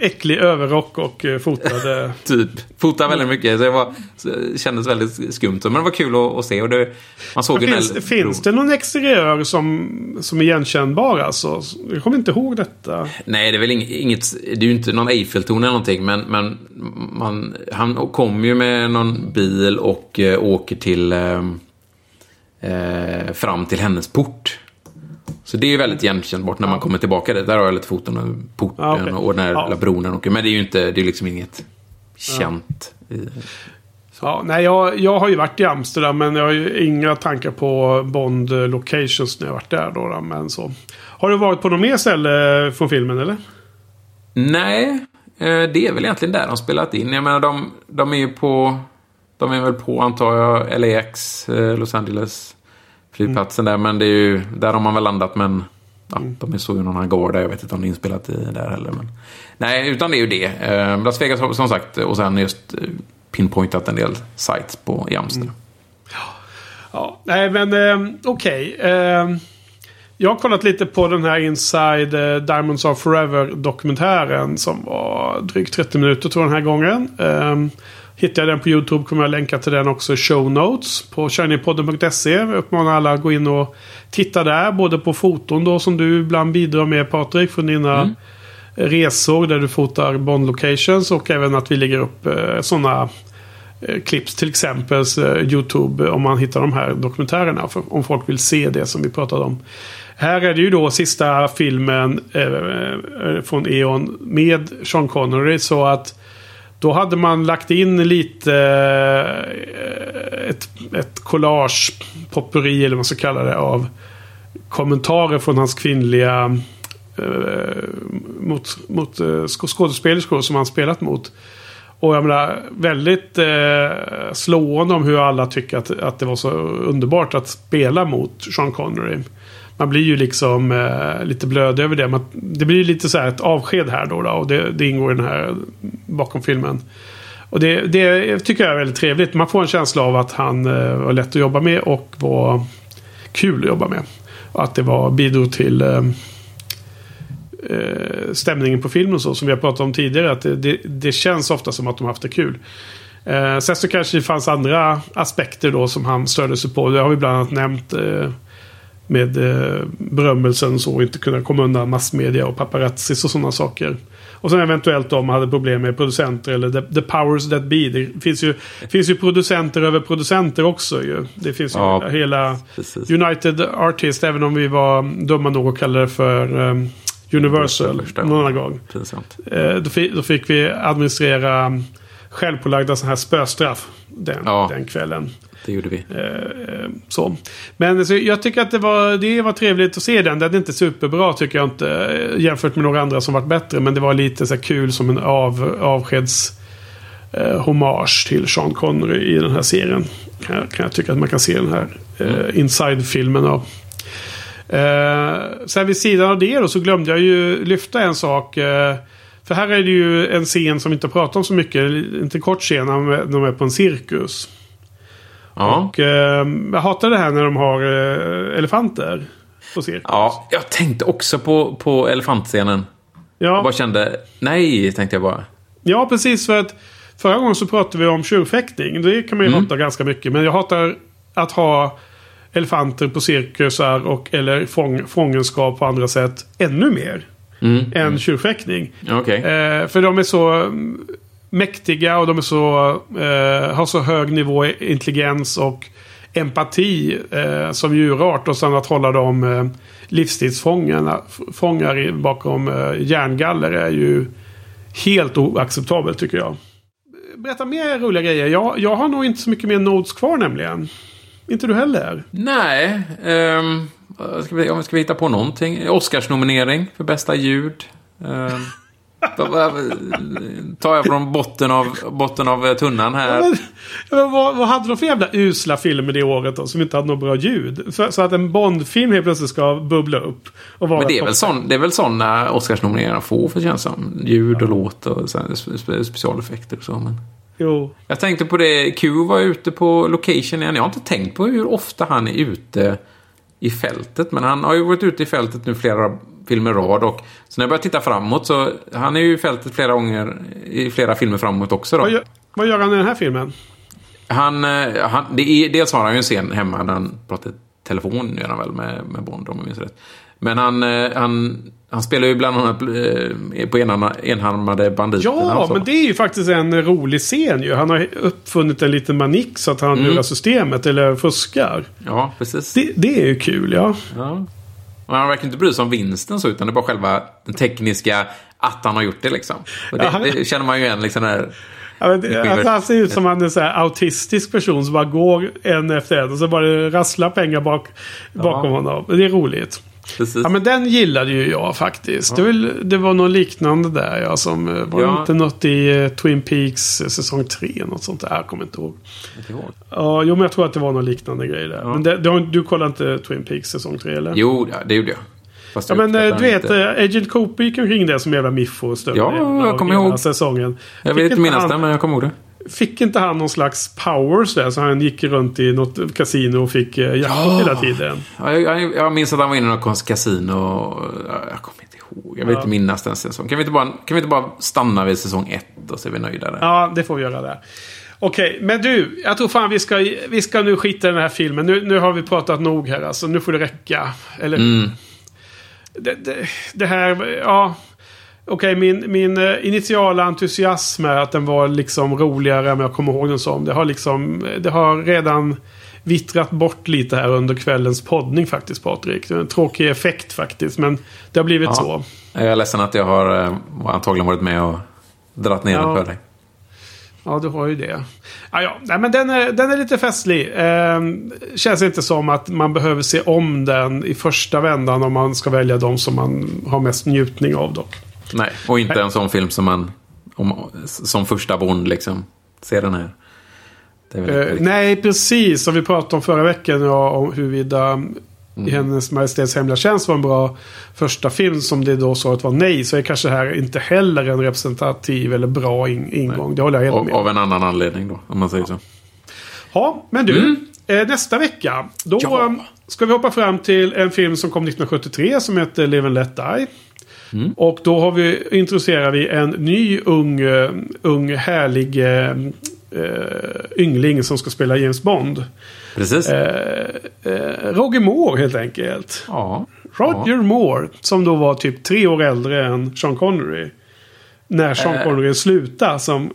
äcklig överrock och fotade. Typ. Fotade väldigt mycket. Så det, var, så det kändes väldigt skumt. Men det var kul att, att se. Och det, man såg en finns, eld- finns det någon exteriör som, som är igenkännbar alltså? Jag kommer inte ihåg detta. Nej, det är väl ing- inget... Det är ju inte någon Eiffeltorn eller någonting. Men, men man, han kom ju med någon bil och åker till... Eh, eh, fram till hennes port. Så det är ju väldigt igenkännbart när man kommer tillbaka dit. Där har jag lite foton av porten Ja, okej. och den här Ja. åker. Men det är ju inte... Det är liksom inget känt. i- Ja, nej, jag, jag har ju varit i Amsterdam men jag har ju inga tankar på Bond locations när jag varit där. Då, då, men så. Har du varit på något mer ställe från filmen eller? Nej, eh, det är väl egentligen där de spelat in. Jag menar, de, de är ju på... De är väl på, antar jag, LAX, eh, Los Angeles flygplatsen där. Men det är ju... Där har man väl landat, men... Ja, de är så i någon hangar där. Jag vet inte om det är inspelat i där heller. Men, nej, utan det är ju det. Eh, Las Vegas har som sagt, och sen just eh, pinpointat en del sites på, i Amsterdam. Ja, nej men eh, okej. Eh, jag har kollat lite på den här Inside eh, Diamonds Are Forever dokumentären som var drygt 30 minuter tror jag den här gången. Eh, hittar jag den på YouTube kommer jag länka till den också i show notes på shinypodden.se. Jag uppmanar alla att gå in och titta där. Både på foton då som du ibland bidrar med Patrik från dina resor där du fotar Bond locations och även att vi lägger upp eh, sådana eh, clips. Till exempel eh, YouTube om man hittar de här dokumentärerna. För, om folk vill se det som vi pratade om. Här är det ju då sista filmen eh, eh, från E.ON med Sean Connery. Så att då hade man lagt in lite eh, ett, ett collage, potpurri eller vad man ska kalla det av kommentarer från hans kvinnliga eh, mot, mot eh, skådespelerskor som han spelat mot. Och jag menar väldigt eh, slående om hur alla tycker att, att det var så underbart att spela mot Sean Connery. Man blir ju liksom eh, lite blöd över det. Man, det blir ju lite så här ett avsked här då. då och det, det ingår i den här bakom filmen. Och det, det tycker jag är väldigt trevligt. Man får en känsla av att han eh, var lätt att jobba med och var kul att jobba med. Och att det var bidrog till eh, eh stämningen på filmen så. Som vi har pratat om tidigare. Att det, det, det känns ofta som att de har haft det kul. Eh, sen så kanske det fanns andra aspekter då som han störde sig på. Det har vi bland annat nämnt. Eh, med eh, berömmelsen så. Inte kunna komma undan massmedia och paparazzis och sådana saker. Och sen eventuellt om man hade problem med producenter eller the, the powers that be. Det finns ju, finns ju producenter över producenter också ju. Det finns ju Ja, hela precis. United Artists. Även om vi var dumma nog att kalla det för um, Universal någon annan gång. Pinsamt. Eh, då, fi, då fick vi administrera självpålagda sådana här spöstraff den, Ja. den kvällen. Det gjorde vi. Eh, så. Men alltså, jag tycker att det var, det var trevligt att se den. Den är inte superbra tycker jag inte. eh, Jämfört med några andra som varit bättre. Men det var lite så kul som en av, avskeds eh, hommage till Sean Connery i den här serien. Kan, jag- kan jag tycka att man kan se den här eh, Inside-filmen av. Eh, sen vid sidan av det då så glömde jag ju lyfta en sak. Eh, för här är det ju en scen som vi inte pratar om så mycket. En kort scen när de är- de är på en cirkus. Ja. Och eh, jag hatar det här när de har eh, elefanter på cirkus. Ja, jag tänkte också på, på elefantscenen. Ja. Jag bara kände, nej, tänkte jag bara. Ja, precis. För att förra gången så pratade vi om tjurfäktning. Det kan man ju mm. hata ganska mycket. Men jag hatar att ha elefanter på cirkusar och eller fång, fångenskap på andra sätt ännu mer. Mm. Än mm. tjurfäktning. Okay. Eh, för de är så mäktiga och de är så, eh, har så hög nivå intelligens och empati eh, som djurart. Och sen att hålla dem eh, livstidsfångar bakom eh, järngaller är ju helt oacceptabelt tycker jag. Berätta mer roliga grejer. Jag, jag har nog inte så mycket mer notes kvar nämligen. Inte du heller? Nej. Um, ska, vi, ska vi hitta på någonting? Oscarsnominering för bästa ljud. Um tar jag från botten av, botten av tunnan här. Men, men vad, vad, hade de för jävla usla filmer det året då? Som inte hade något bra ljud? Så, så att en Bond-film helt plötsligt ska bubbla upp. Och vara men det är, väl sån, det är väl sådana Oscarsnomineringar får för känns som. Ljud och låt och specialeffekter och så. Men... Jo. Jag tänkte på det, Q var ute på location igen. Jag har inte tänkt på hur ofta han är ute i fältet. Men han har ju varit ute i fältet nu flera filmer rad. Och så när jag börjar titta framåt så han är ju i fältet flera gånger i flera filmer framåt också. Då. Vad, gör, vad gör han i den här filmen? Han, eh, han, det är, dels har han ju en scen hemma där han pratar telefon gör han väl med, med Bond om jag minns rätt. Men han, eh, han, han spelar ju bland annat eh, på enarmade banditer. Ja, men det är ju faktiskt en rolig scen ju. Han har uppfunnit en liten manik så att han mm. lurar systemet eller fuskar. Ja, precis. Det, det är ju kul, ja. ja. Han verkar inte bry sig om vinsten så, utan det är bara själva den tekniska att han har gjort det liksom. Och det, ja, han... det känner man ju igen liksom när Ja, men det, alltså, han ser ut som han är en så autistisk person som bara går en efter en och så bara rasslar pengar bak, bakom ja. honom. Det är roligt. Precis. Ja men den gillade ju jag faktiskt. Ja. Det, var, det var något liknande där ja. Som, eh, var ja. inte något i uh, Twin Peaks uh, säsong 3? Något sånt där. Jag kommer inte ihåg. Ja, jo men jag tror att det var något liknande grej där. Ja. Men det, det, du kollade inte Twin Peaks säsong 3 eller? Jo, det gjorde jag. Fast ja men du vet, inte... Agent Cooper gick omkring där som jävla miffo och Ja, jag kommer ihåg. Säsongen. Jag vet inte minnas det, men jag kommer ihåg det. Fick inte han någon slags powers där? Så han gick runt i något kasino och fick eh, jackpot ja. hela tiden. Ja, jag, jag, minns att han var inne i något kasino. Jag kommer inte ihåg. Jag vill ja. inte minnas den säsongen. Kan vi, inte bara, kan vi inte bara stanna vid säsong ett och så är vi nöjda där? Ja, det får vi göra där. Okej, men du. Jag tror fan vi ska, vi ska nu skita i den här filmen. Nu, nu har vi pratat nog här alltså. Nu får det räcka. Eller mm. det, det, det här, ja. Okej, okay, min, min eh, initiala entusiasm är att den var liksom roligare än jag kommer ihåg den som. Det har liksom, det har redan vittrat bort lite här under kvällens poddning faktiskt Patrik. Det är en tråkig effekt faktiskt, men det har blivit ja. så. Jag är ledsen att jag har eh, antagligen varit med och dratt ner ja. den för dig. Ja, du har ju det. Ja, ja. Nej, men den är, den är lite festlig. Eh, känns inte som att man behöver se om den i första vändan om man ska välja de som man har mest njutning av dock. Nej, och inte en sån film som man om, som första Bond liksom ser den här. Uh, nej, precis. Som vi pratade om förra veckan. Ja, om huruvida mm. Hennes Majestäts Hemliga Tjänst var en bra första film. Som det då svaret var nej. Så är kanske här inte heller en representativ eller bra in ingång. Nej. Det håller jag helt med. Av en annan anledning då, om man säger så. Ja, men du. Mm. Eh, nästa vecka. Då ja. ska vi hoppa fram till en film som kom 1973 som heter Live and Let Die. Mm. Och då har vi, introducerar vi en ny ung, uh, ung härlig uh, yngling som ska spela James Bond. Precis. Uh, Roger Moore helt enkelt. Ja. Roger ja. Moore. Som då var typ tre år äldre än Sean Connery när Sean eh. Connery slutade som,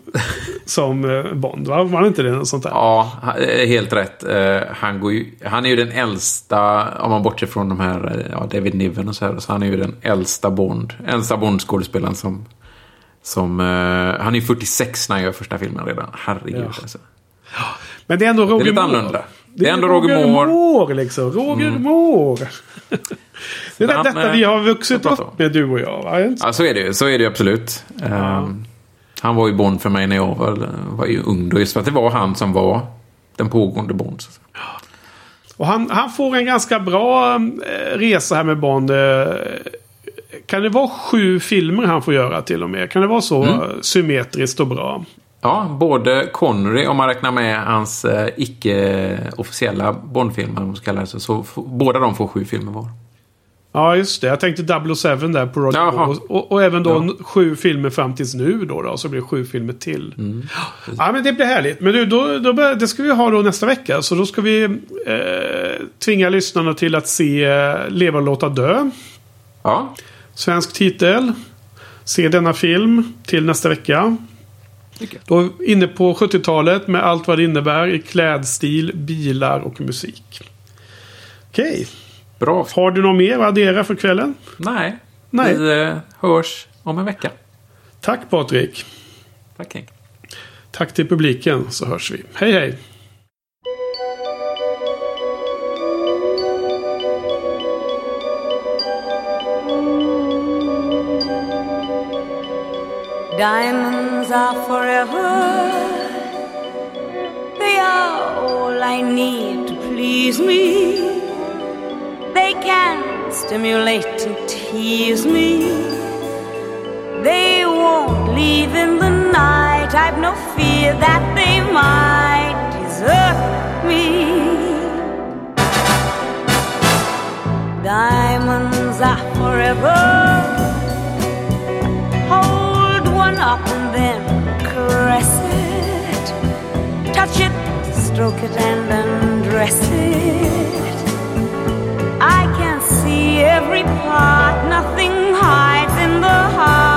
som eh, Bond. Va? Var det inte det? Något sånt där? Ja, eh, helt rätt. Han, går ju, han är ju den äldsta, om man bortser från de här, ja, David Niven och så här. Så han är ju den äldsta Bond, äldsta Bond-skådespelaren som, som han är 46 när han gör första filmen redan. Herregud ja. alltså. Men det är ändå Roger Moore. Det är lite annorlunda. Det är ändå Roger Moore. Moore liksom. Roger mm. Moore. det är han, detta vi har vuxit upp med du och jag. Va? Ja, så är det ju. Så är det absolut. Ja. Um, han var ju Bond för mig när jag var, var ju ung. Då, just för att det var han som var den pågående Bond. Och han, han får en ganska bra eh, resa här med Bond. Eh, kan det vara sju filmer han får göra till och med? Kan det vara så mm. symmetriskt och bra? Ja, både Connery, om man räknar med hans eh, icke-officiella Bondfilmer, så, så båda de får sju filmer var. Ja, just det. Jag tänkte 007 där på Roger och, och, och, även då ja. sju filmer fram tills nu då. då så blir det sju filmer till. Mm. Ja, men det blir härligt. Men du, då, då det ska vi ha då nästa vecka. Så då ska vi eh, tvinga lyssnarna till att se eh, Leva och låta dö. Ja. Svensk titel. Se denna film till nästa vecka. Då inne på 70-talet med allt vad det innebär i klädstil, bilar och musik. Okej. Okay. Bra. Har du något mer att addera för kvällen? Nej. Nej. Vi eh, hörs om en vecka. Tack Patrik. Tack Henk. Tack till publiken så hörs vi. Hej hej. Diamonds are forever They are all I need to please me can stimulate and tease me. They won't leave in the night. I've no fear that they might desert me. Diamonds are forever. Hold one up and then caress it. Touch it, stroke it, and undress it every part, nothing hides in the heart